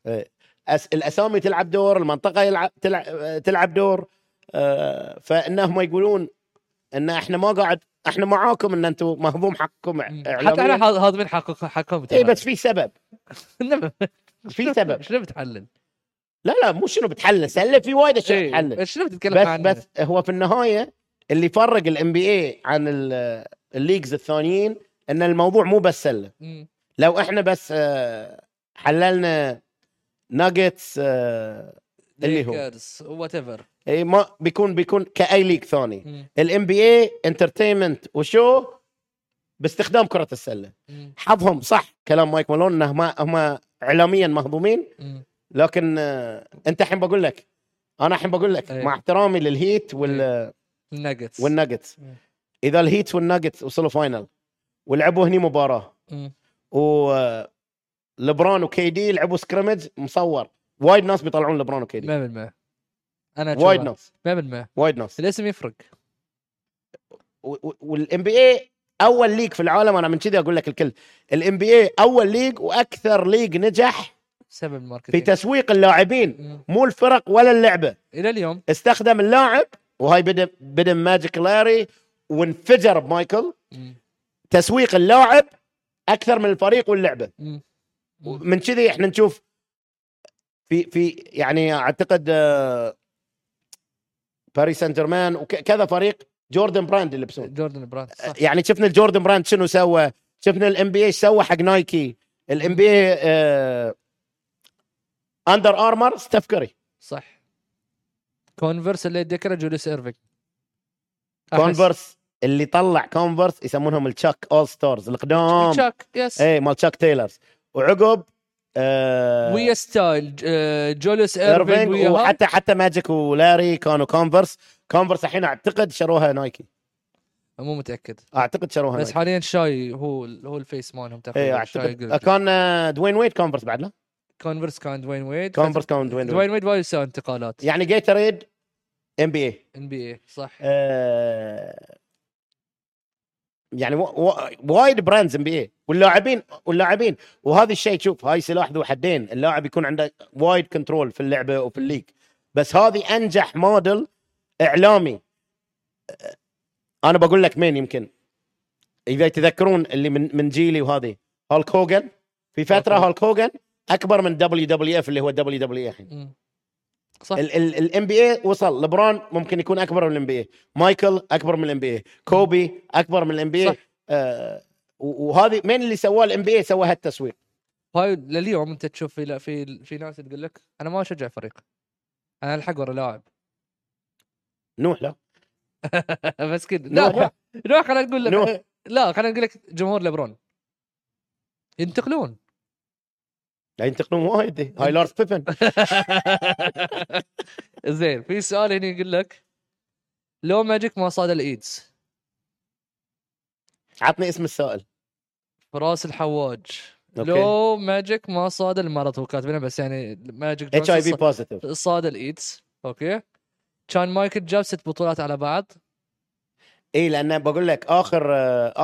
أس الأسامي تلعب دور المنطقة يلعب تلعب, تلعب دور. آه، فإنهم يقولون إن إحنا ما قاعد إحنا معاكم ان أنتم مهضوم حقكم حتى أنا هاضمين حقهم حقهم اي بس في سبب في سبب شنو بتحلل؟ لا لا مو شنو بتحلل سله في وايد أشياء إيه، تحلل شنو بتتكلم بس عنه؟ بس هو في النهاية اللي فرق ال NBA عن ال- ال leagues الثانيين إن الموضوع مو بس سله. لو إحنا بس آه، حللنا ناجتس اللي هو. whatever اي ما بيكون بيكون كأي league ثاني. ال NBA entertainment و show؟ باستخدام كرة السلة. حظهم صح كلام مايك مالون إنه ما هم اعلاميا مهضومين. لكن آه، أنت الحين بقول لك أنا الحين بقول لك إيه. مع احترامي للهيت وال الناجتس. والناجتس. إذا الهيت والناجتس وصلوا final ولعبوا هني مباراة. و لبران و KD لعبوا scrimmage مصور. وايد ناس بيطلعون لبران و KD. 100% أنا وايد. ناس 100% وايد ناس الاسم يفرق وال NBA أول league في العالم أنا من كذي أقول لك الكل ال NBA أول league وأكثر league نجح سبب في ال marketing تسويق اللاعبين. مو الفرق ولا اللعبة إلى اليوم استخدم اللاعب وهاي بدا بدأ ماجيك لاري وانفجر بمايكل مم. تسويق اللاعب أكثر من الفريق واللعبة مم. مم. من كذي إحنا نشوف في في يعني أعتقد آه، باريس سان جيرمان وكذا فريق جوردن براند اللي يلبسون جوردن براند صح. يعني شفنا الجوردن براند شنو سوى؟ شفنا ال NBA سوى حق نايكي ال NBA اندر ارمر ستيف كوري صح. كونفرس اللي ذكره جوليس ايرفينج أحس- كونفرس اللي طلع كونفرس يسمونهم التشاك اول ستارز القدام. تشاك yes اي مال تشاك تايلرز وعقب آه ويا ستايل آه، جوليس ايرفينج ايرفينج ويا هاي. وحتى حتى ماجيك ولاري كانوا كونفرس. كونفرس الحين أعتقد شروها نايكي. مو متأكد. أعتقد شروها بس نايكي. حاليا شاي هو هو ال face مالهم تقريبا شاي أعتقد. كان آه، دوين ويد كونفرس بعد لا؟ كونفرس كان دوين ويد. كونفرس كان دوين ويد. دوين ويد وايد يسوي انتقالات. يعني جي تريد NBA NBA صح. آه، يعني وايد brands NBA واللاعبين واللاعبين. وهذا الشيء شوف هاي سلاح ذو حدين. اللاعب يكون عنده وايد control في اللعبة وفي ال league. بس هذه أنجح موديل إعلامي. أنا بقول لك مين يمكن. إذا يتذكرون اللي من من جيلي وهذه. هولك هوجن في فترة. هولك هوجن أكبر من دبليو دبليو اف اللي هو دبليو دبليو الحين. مم. صح. ال NBA وصل. لبرون ممكن يكون أكبر من ال NBA مايكل أكبر من ال NBA كوبي أكبر من ال NBA وهذه مين اللي سواه ال NBA سوى هالتسويق. هاي لليوم أنت تشوف في في في ناس تقول لك أنا ما أشجع فريق. أنا ألحق ورا لاعب. نوح لا. بس كذا نوح لا. لا خلينا نقول لك نوح. لا خلينا نقول لك جمهور ليبرون. ينتقلون. لا ينتقلون وايد هاي لارس بيبن. زين في سؤال هنا يقول لك لو ماجيك ما صاد الايدز عطني اسم السائل فراس الحواج. okay. لو ماجيك ما صاد المرض هو كاتبينه بس يعني ماجيك HI جونسون positive صاد الايدز okay. كان مايكل جاب ست بطولات على بعض؟ اي لأن بقول لك آخر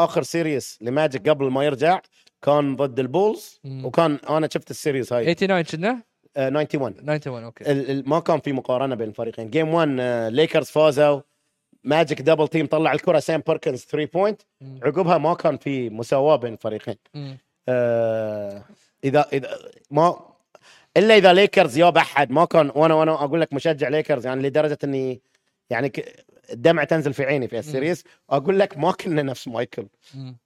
آخر series لماجيك قبل ما يرجع كان ضد البولز. وكان أنا شفت ال series هاي. 89 كنا آه، 91 91 okay. ال- ال- ما كان في مقارنة بين الفريقين. game 1 آه، ليكرز فازوا. ماجيك double team طلع الكرة. سام بيركنز 3 point. عقبها ما كان في مساواة بين الفريقين. آه، اذا اذا ما إلا إذا ليكرز ياب أحد. ما كان وأنا وأنا أقول لك مشجع ليكرز يعني لدرجة إني يعني الدمعه تنزل في عيني في ال series أقول لك ما كنا نفس مايكل.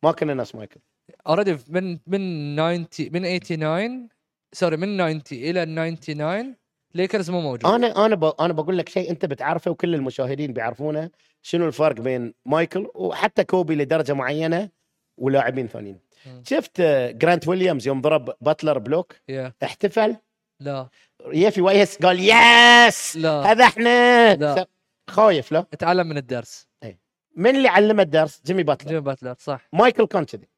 ما كنا نفس مايكل. already من من 90 من 89 sorry من 90 إلى 99 ليكرز مو موجود. أنا أنا ب... أنا بقول لك شيء أنت بتعرفه وكل المشاهدين بيعرفونه شنو الفرق بين مايكل وحتى كوبي لدرجة معينة ولاعبين ثانيين. شفت آه، جرانت ويليامز يوم ضرب باتلر block؟ يا احتفل؟ لا. يفي ويس قال yes لا. هذا إحنا. لا. خايف لا؟ اتعلم من الدرس. من اللي علمه الدرس؟ جيمي باتلر. جيم باتلر صح. مايكل كان كذي.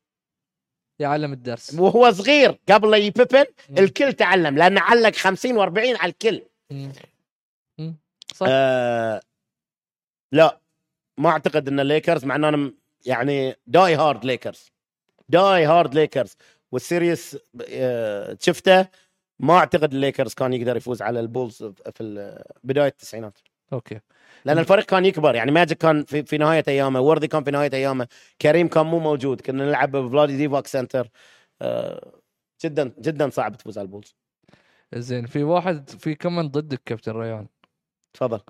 يعلم الدرس. وهو صغير. قبل بيبن. الكل تعلم لأنه علق 50 و40 على الكل. مم. صح. آه لا ما أعتقد إن الليكرز مع إن أنا يعني die hard ليكرز. die hard ليكرز. وال series آه شفته ما أعتقد الليكرز كان يقدر يفوز على البولز في بداية التسعينات. أوكي. لأن الفريق كان يكبر. يعني ماجيك كان في, في نهاية أيامه وورذي كان في نهاية أيامه. كريم كان مو موجود. كنا نلعب بفلادي ديفاك center آه جدا جدا صعب تفوز على البولز. زين في واحد في comment ضدك كابتن ريان. تفضل.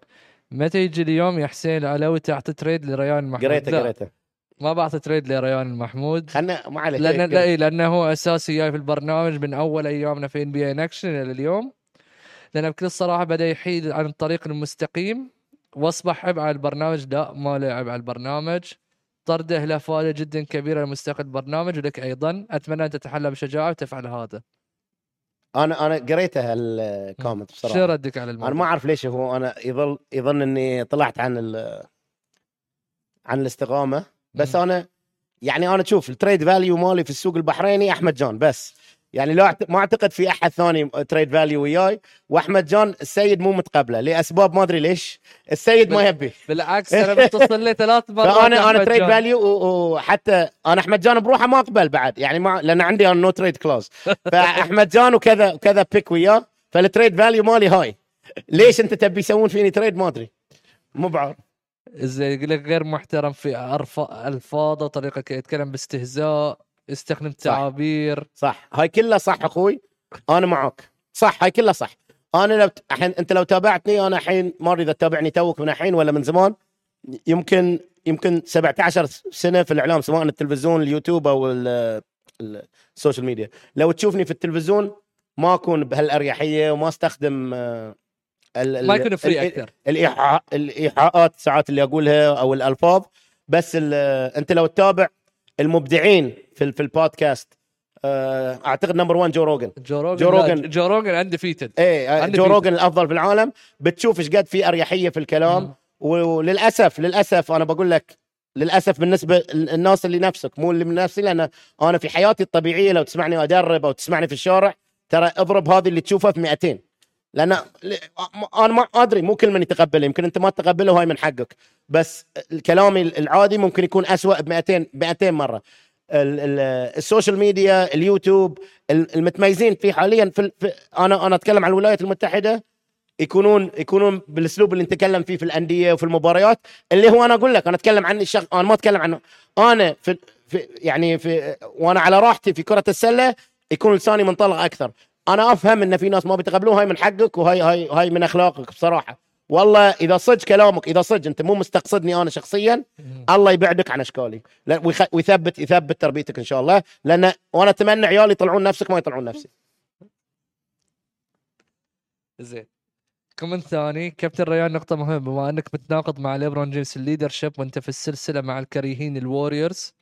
متى يجي اليوم يا حسين العلاوي تعطي trade لريان المحمود قريته قريته. ما بعطي trade لريان المحمود خلنا ما عليك لأن قريت. لا إيه لأنه هو أساسي جاي في البرنامج من أول أيامنا في NBA نكشن إلى اليوم. لأن بكل صراحة بدأ يحيد عن الطريق المستقيم. واصبح عبء على البرنامج. لا ما له عبء على البرنامج. طرده له فائدة جدا كبيرة لمستقبل البرنامج ولك أيضا أتمنى أن تتحلى بشجاعة وتفعل هذا. أنا أنا قريته هال comment بصراحة. شو ردك على أنا الموضوع؟ ما أعرف ليش هو أنا يظل يظن إني طلعت عن ال عن الاستقامة. بس مم. أنا يعني أنا أشوف ال trade value مالي في السوق البحريني أحمد جان بس. يعني لا ما أعتقد في أحد ثاني trade value وياي وأحمد جان السيد مو متقبله لأسباب ما أدري ليش. السيد ما يبي. بالعكس أنا بتصل لي ثلاث مرات فانا أنا trade. value وحتى أنا أحمد جان بروحه ما أقبل بعد يعني ما لأن عندي أنا no trade clause فأحمد جان وكذا وكذا pick وياه فال trade value مالي هاي. ليش أنت تبي يسوون فيني trade ما أدري. مو بعرف زي يقول لك غير محترم في ألفاظه طريقة يتكلم باستهزاء. يستخدم تعابير. صح. هاي كلها صح أخوي. أنا معك. صح هاي كلها صح. أنا لو الحين أنت لو تابعتني أنا الحين ما ادري اذا تتابعني توك من الحين ولا من زمان. يمكن يمكن 17 سنة في الإعلام سواء التلفزيون اليوتيوب أو ال- ال- ال social media. لو تشوفني في التلفزيون ما أكون بهالأريحية وما أستخدم آه، ال- ال- ما يكون free أكثر. الإيحاء الإيحاءات ساعات اللي أقولها أو الألفاظ. بس أنت لو تتابع المبدعين في في البودكاست. آه، أعتقد number 1 جو روجن جو روجن جو روجن. جو روجن عنده فيتد إيه آه، جو في- روجن الأفضل في العالم. بتشوف إيش قد في أريحية في الكلام. وللأسف للأسف أنا بقول لك للأسف بالنسبة للناس اللي نفسك مو اللي من نفسي لأن أنا في حياتي الطبيعية لو تسمعني ادرب أو تسمعني في الشارع ترى أضرب هذه اللي تشوفها في 200 لأن أنا ما أدري مو كل من يتقبله يمكن أنت ما تتقبله هاي من حقك. بس الكلام العادي ممكن يكون أسوأ ب 200 ب 200 مرة. ال social media اليوتيوب ال- المتميزين فيه حاليا في, في أنا أنا أتكلم عن الولايات المتحدة يكونون يكونون بالأسلوب اللي نتكلم فيه في الأندية وفي المباريات اللي هو أنا أقول لك أنا أتكلم عن الشخص أنا ما أتكلم عنه أنا في, في يعني في وأنا على راحتي في كرة السلة يكون لساني منطلق أكثر. أنا أفهم إن في ناس ما بيتقبلوها هاي من حقك وهاي هاي هاي من أخلاقك بصراحة. والله إذا صدق كلامك إذا صدق أنت مو مستقصدني أنا شخصيا الله يبعدك عن أشكالي. ويثبت يثبت تربيتك إن شاء الله. لأن وأنا أتمنى عيالي يطلعون نفسك ما يطلعون نفسي. زين. comment ثاني. كابتن ريان نقطة مهمة. بما أنك متناقض مع ليبرون جيمس ال leadership وأنت في السلسلة مع الكريهين الوريورز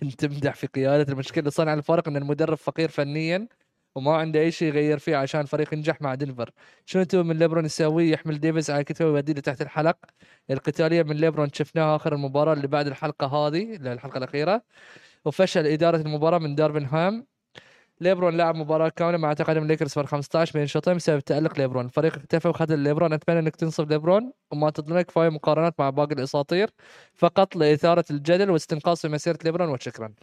كنت تمدح في قيادة المشكلة اللي صنع الفرق إن المدرب فقير فنيا. وما عنده أي شيء يغير فيه عشان الفريق ينجح مع دنفر. شنو تبي من ليبرون يسويه يحمل ديفيز على كتفه ويوديه تحت الحلق. القتالية من ليبرون شفناها آخر المباراة اللي بعد الحلقة هذه الحلقة الأخيرة. وفشل إدارة المباراة من دارفن هام. ليبرون لعب مباراة كاملة مع تقدم الليكرز فرق 15 بين شوطين بسبب تألق ليبرون، الفريق اكتفى وخذ ليبرون، أتمنى أنك تنصف ليبرون وما تظلمه كفاية مقارنات مع باقي الأساطير. فقط لإثارة الجدل واستنقاص في مسيرة ليبرون وشكرا.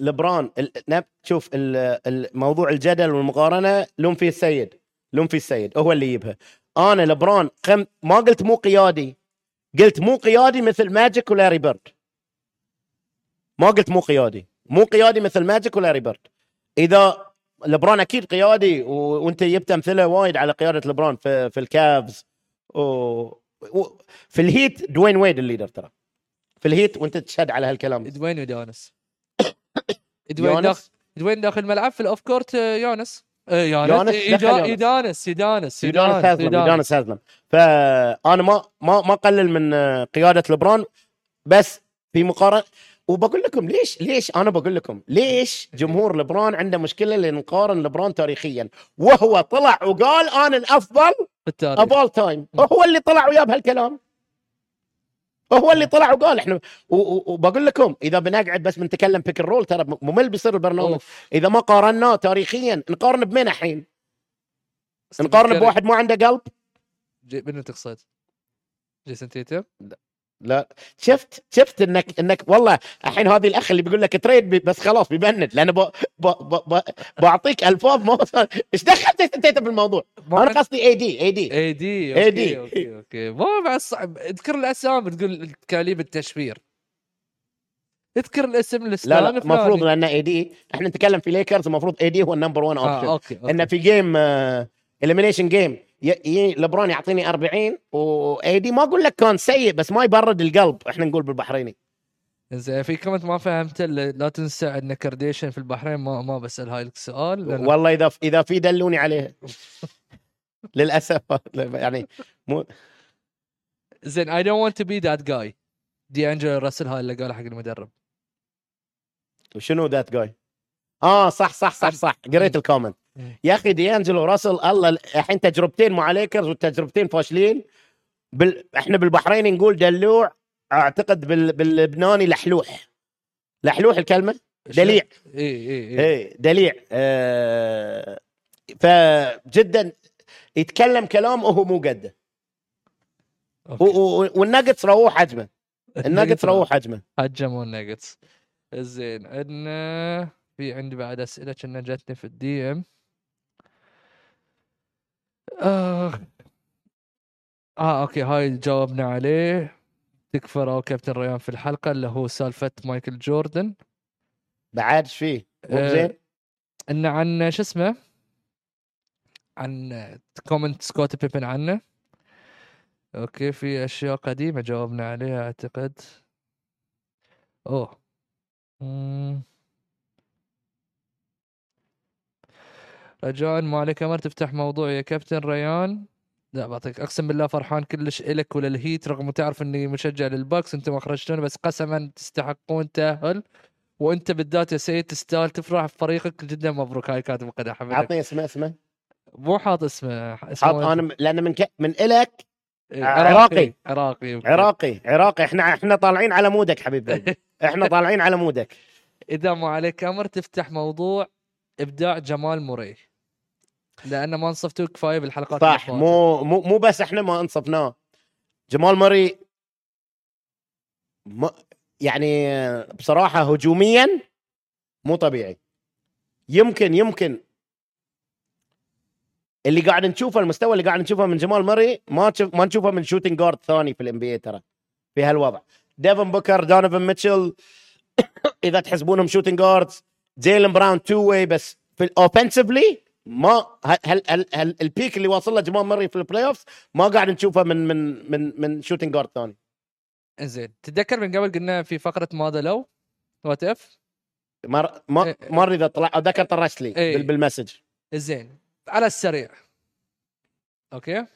لبران نب- شوف الموضوع الجدل والمقارنة لوم فيه السيد لوم فيه السيد هو اللي يجيبها أنا لبران خم ما قلت مو قيادي قلت مو قيادي مثل ماجيك ولاري بيرد. ما قلت مو قيادي مو قيادي مثل ماجيك ولاري بيرد. إذا لبران أكيد قيادي و... وأنت جبت أمثلة وايد على قيادة لبران في في الكافز و... و... في الهيت دوين ويد الليدر ترى. في الهيت وأنت تشهد على هالكلام. ادوين وديانس. إدوين داخل يونس؟ إدوين داخل الملعب في الأوف كورت آه، يونس. آه، يونس. يدانس يدانس يدانس هازلم يدانس هازلم. فأنا ما ما ما أقلل من آه، قيادة لبران بس في مقارنه وبقول لكم ليش ليش أنا بقول لكم ليش جمهور لبران عنده مشكلة لأن نقارن لبران تاريخيا؟ وهو طلع وقال أنا الأفضل بالتاريخ of all time هو اللي طلع وياه بهالكلام هو اللي طلع وقال إحنا وبقول لكم إذا بنقعد بس بنتكلم pick and roll ترى ممل بيصير البرنامج أوف. إذا ما قارناه تاريخيا نقارن بمين الحين؟ نقارن بواحد ما عنده قلب منو تقصد؟ جيسون تيتم؟ لا شفت شفت إنك إنك والله الحين هذه الأخ اللي بيقول لك تريد بس خلاص بيبند لأنه ب... ب... ب... ب... بعطيك ألفاظ ما إيش دخلت انت بالموضوع؟ أنا قصدي اي دي اي دي اي دي AD. أوكي أوكي أوكي. ما بعد صعب اذكر الأسامي تقول كاليب التشفير اذكر الاسم لا الاسلامي لا المفروض لأن AD إحنا نتكلم في ليكرز المفروض AD هو ال number 1 آه option أوكي, أوكي. انه في game elimination game لبران يعطيني 40 و AD ما أقول لك كان سيء بس ما يبرد القلب. إحنا نقول بالبحريني. زين في comment ما فهمته لا تنسى إن كارديشن في البحرين ما ما بسأل هاي السؤال لأن والله إذا إذا في دلوني عليها للأسف. يعني مو زين I don't want to be that guy دي انجلو راسل هاي اللي قاله حق المدرب. شنو that guy؟ آه صح صح صح صح. قريت ال comment. يا أخي ديانجلو راسل الله الحين تجربتين مع ليكرز والتجربتين فاشلين. بال... إحنا بالبحرين نقول دلوع أعتقد بال... باللبناني لحلوح. لحلوح الكلمة؟ دليع. اي اي اي إيه دليع. آه... فجدا يتكلم كلام وهو مو قده و... أوكي. و... والناجتس روح حجمه. الناجتس روح حجمه. هجموا الناجتس زين عندنا في عندي بعد أسئلة كنا جاتني في ال DM. آه. آه أوكي هاي جاوبنا عليه تكفى أو كابتن ريان في الحلقة اللي هو سالفة مايكل جوردن بعد إيش فيه؟ مو آه، زين؟ انه عن شو اسمه عن comment سكوتي بيبن عنه أوكي في أشياء قديمة جاوبنا عليها أعتقد أوه مم. رجاء ما عليك أمر تفتح موضوع يا كابتن ريان. لا بعطيك أقسم بالله فرحان كلش إلك وللهيت رغم تعرف إني مشجع للباكس أنتم اخرجتونا بس قسما تستحقون تأهل. وأنت بالذات يا سيد تستاهل تفرح بفريقك جدا مبروك هاي كانت مقدمه حمدك عطني اسمه اسمه. مو حاط اسمه اسمه حاط أنا لأن من ك... من إلك؟ إيه، عراقي. عراقي. أوكي. عراقي عراقي. إحنا إحنا طالعين على مودك حبيب قلبي إحنا طالعين على مودك. إذا ما عليك أمر تفتح موضوع إبداع جمال موري. لأنه ما نصفتوه كفاية بالحلقات صح. مو مو مو بس إحنا ما انصفناه. جمال مري ما يعني بصراحة هجوميا مو طبيعي. يمكن يمكن اللي قاعد نشوفه المستوى اللي قاعد نشوفه من جمال ماري ما تشوف ما نشوفه من shooting guard ثاني في ال NBA ترى في هالوضع. ديفن بوكر دونيفن ميتشل إذا تحسبونهم shooting guards جيلن براون two way بس في ال offensively ما هل هل هل ال peak اللي واصل له جمال ماري في ال playoff ما قاعد نشوفه من من من من shooting guard ثاني. زين تتذكر من قبل قلنا في فقرة ماذا لو؟ what if ما ما إيه. ما اريد اطلع أتذكر طرشت لي. بال- بال message زين على السريع. أوكي.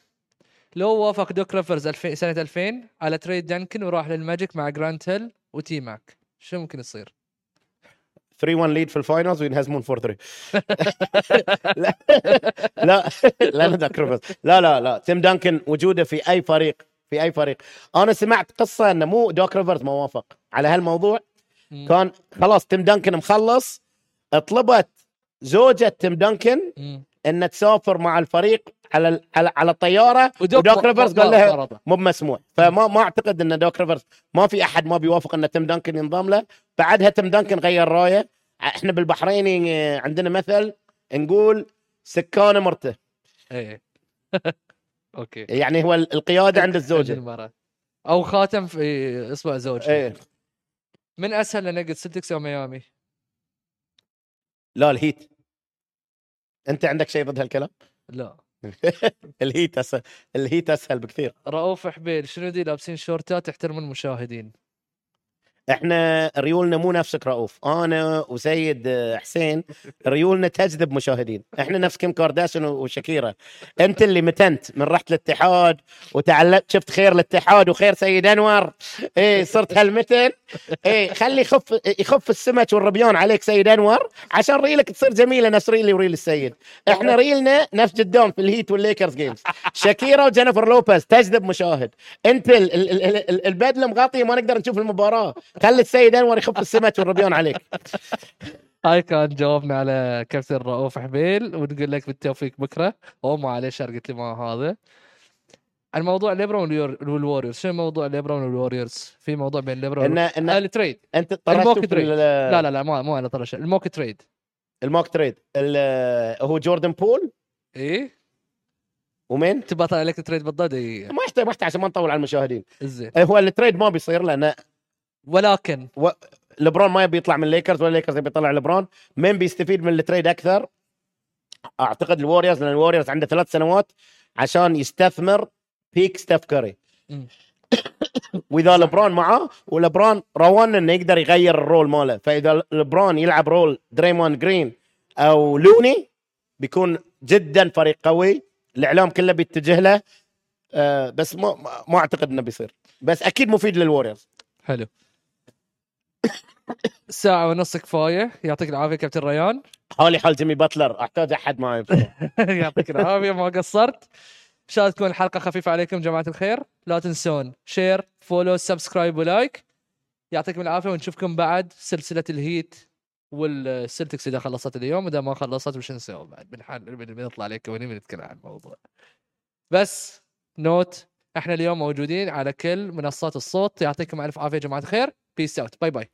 لو وافق دوك ريفرز 2000 سنة 2000 على trade دانكن وراح للماجيك مع جرانت هيل وتي ماك شو ممكن يصير؟ 3 1 lead في ال finals وينهزمون 4 3 لا لا. لا. لا دوك ريفرز. لا لا لا. تيم دانكن وجوده في أي فريق في أي فريق. أنا سمعت قصة إنه مو دوك ريفرز ما وافق على هالموضوع. مم. كان خلاص تيم دانكن مخلص. طلبت زوجة تيم دانكن مم. ان تسافر مع الفريق على على على الطياره ودوك ودوك ريفرز قال لها. مو مسموح فما ما أعتقد إن دوك ريفرز ما في أحد ما بيوافق إن تيم دانكن ينضم له. بعدها تيم دانكن غير رايه. إحنا بالبحريني آه، عندنا مثل نقول سكانه مرته. إيه. أوكي. يعني هو ال- القيادة عند الزوجة. أو خاتم في إصبع زوج إيه. من أسهل لنقد سلتكس أو ميامي؟ لا الهيت. أنت عندك شيء ضد هالكلام؟ لا. الهيت اسهل الهيت اسهل بكثير. رؤوف حبيل شنو دي لابسين شورتات يحترم المشاهدين؟ إحنا ريولنا مو نفسك رؤوف أنا وسيد حسين ريولنا تجذب مشاهدين. إحنا نفس كيم كارداشيان وشاكيرا أنت اللي متنت من رحت الاتحاد وتعلمت شفت خير الاتحاد وخير سيد أنور. إيه صرت هالمتن. إيه خلي يخف يخف السمك والربيان عليك سيد أنور عشان ريلك تصير جميلة نفس ريلي وريل السيد. إحنا ريلنا نفس جدام في الهيت والليكرز جيمز شاكيرا وجينيفر لوبيز تجذب مشاهد. أنت ال- ال- ال- ال- البدلة مغطية ما نقدر نشوف المباراة. خلي السيد أنور يخف السمك والربيان عليك. هاي كان جوابنا على كابتن رؤوف حبيل ونقول لك بالتوفيق بكرة. هو معلش قلت لي ما هذا. الموضوع ليبرون والوريورز. شنو موضوع ليبرون والوريورز؟ في موضوع بين ليبرون ان ان ال trade. أنت ال mock trade. لا لا لا ما مو أنا طرش ال mock trade. ال mock trade. هو جوردن بول؟ إيه. ومين؟ تبغى اطلع لك trade بالضبط؟ اي ما يحتاج ما يحتاج عشان ما نطول على المشاهدين. زين. هو ال trade ما بيصير لأن ولكن لبرون ما يبي يطلع من الليكرز ولا الليكرز يبي يطلع لبرون مين بيستفيد من ال trade أكثر؟ أعتقد ال Warriors لأن ال Warriors عنده ثلاث سنوات عشان يستثمر بيك ستيف كاري. وإذا لبرون معاه ولبرون روان إنه يقدر يغير ال role ماله. فإذا لبرون يلعب role دريمون جرين أو لوني بيكون جدا فريق قوي. الإعلام كله بيتجه له. آه بس ما ما- أعتقد إنه بيصير. بس أكيد مفيد لل Warriors حلو. ساعة ونص كفاية. يعطيك العافية كابتن ريان. حالي حال جيمي باتلر. احتاج أحد معي يعطيك العافية ما قصرت. إن شاء الله تكون الحلقة خفيفة عليكم جماعة الخير. لا تنسون share follow subscribe و like يعطيكم العافية ونشوفكم بعد. سلسلة الهيت والسلتكس إذا خلصت اليوم. إذا ما خلصت وش نسوي بعد. بنحل بن- بنطلع عليك وني بنتكلم عن الموضوع. بس note إحنا اليوم موجودين على كل منصات الصوت. يعطيكم ألف عافية جماعة الخير. Peace out. Bye bye.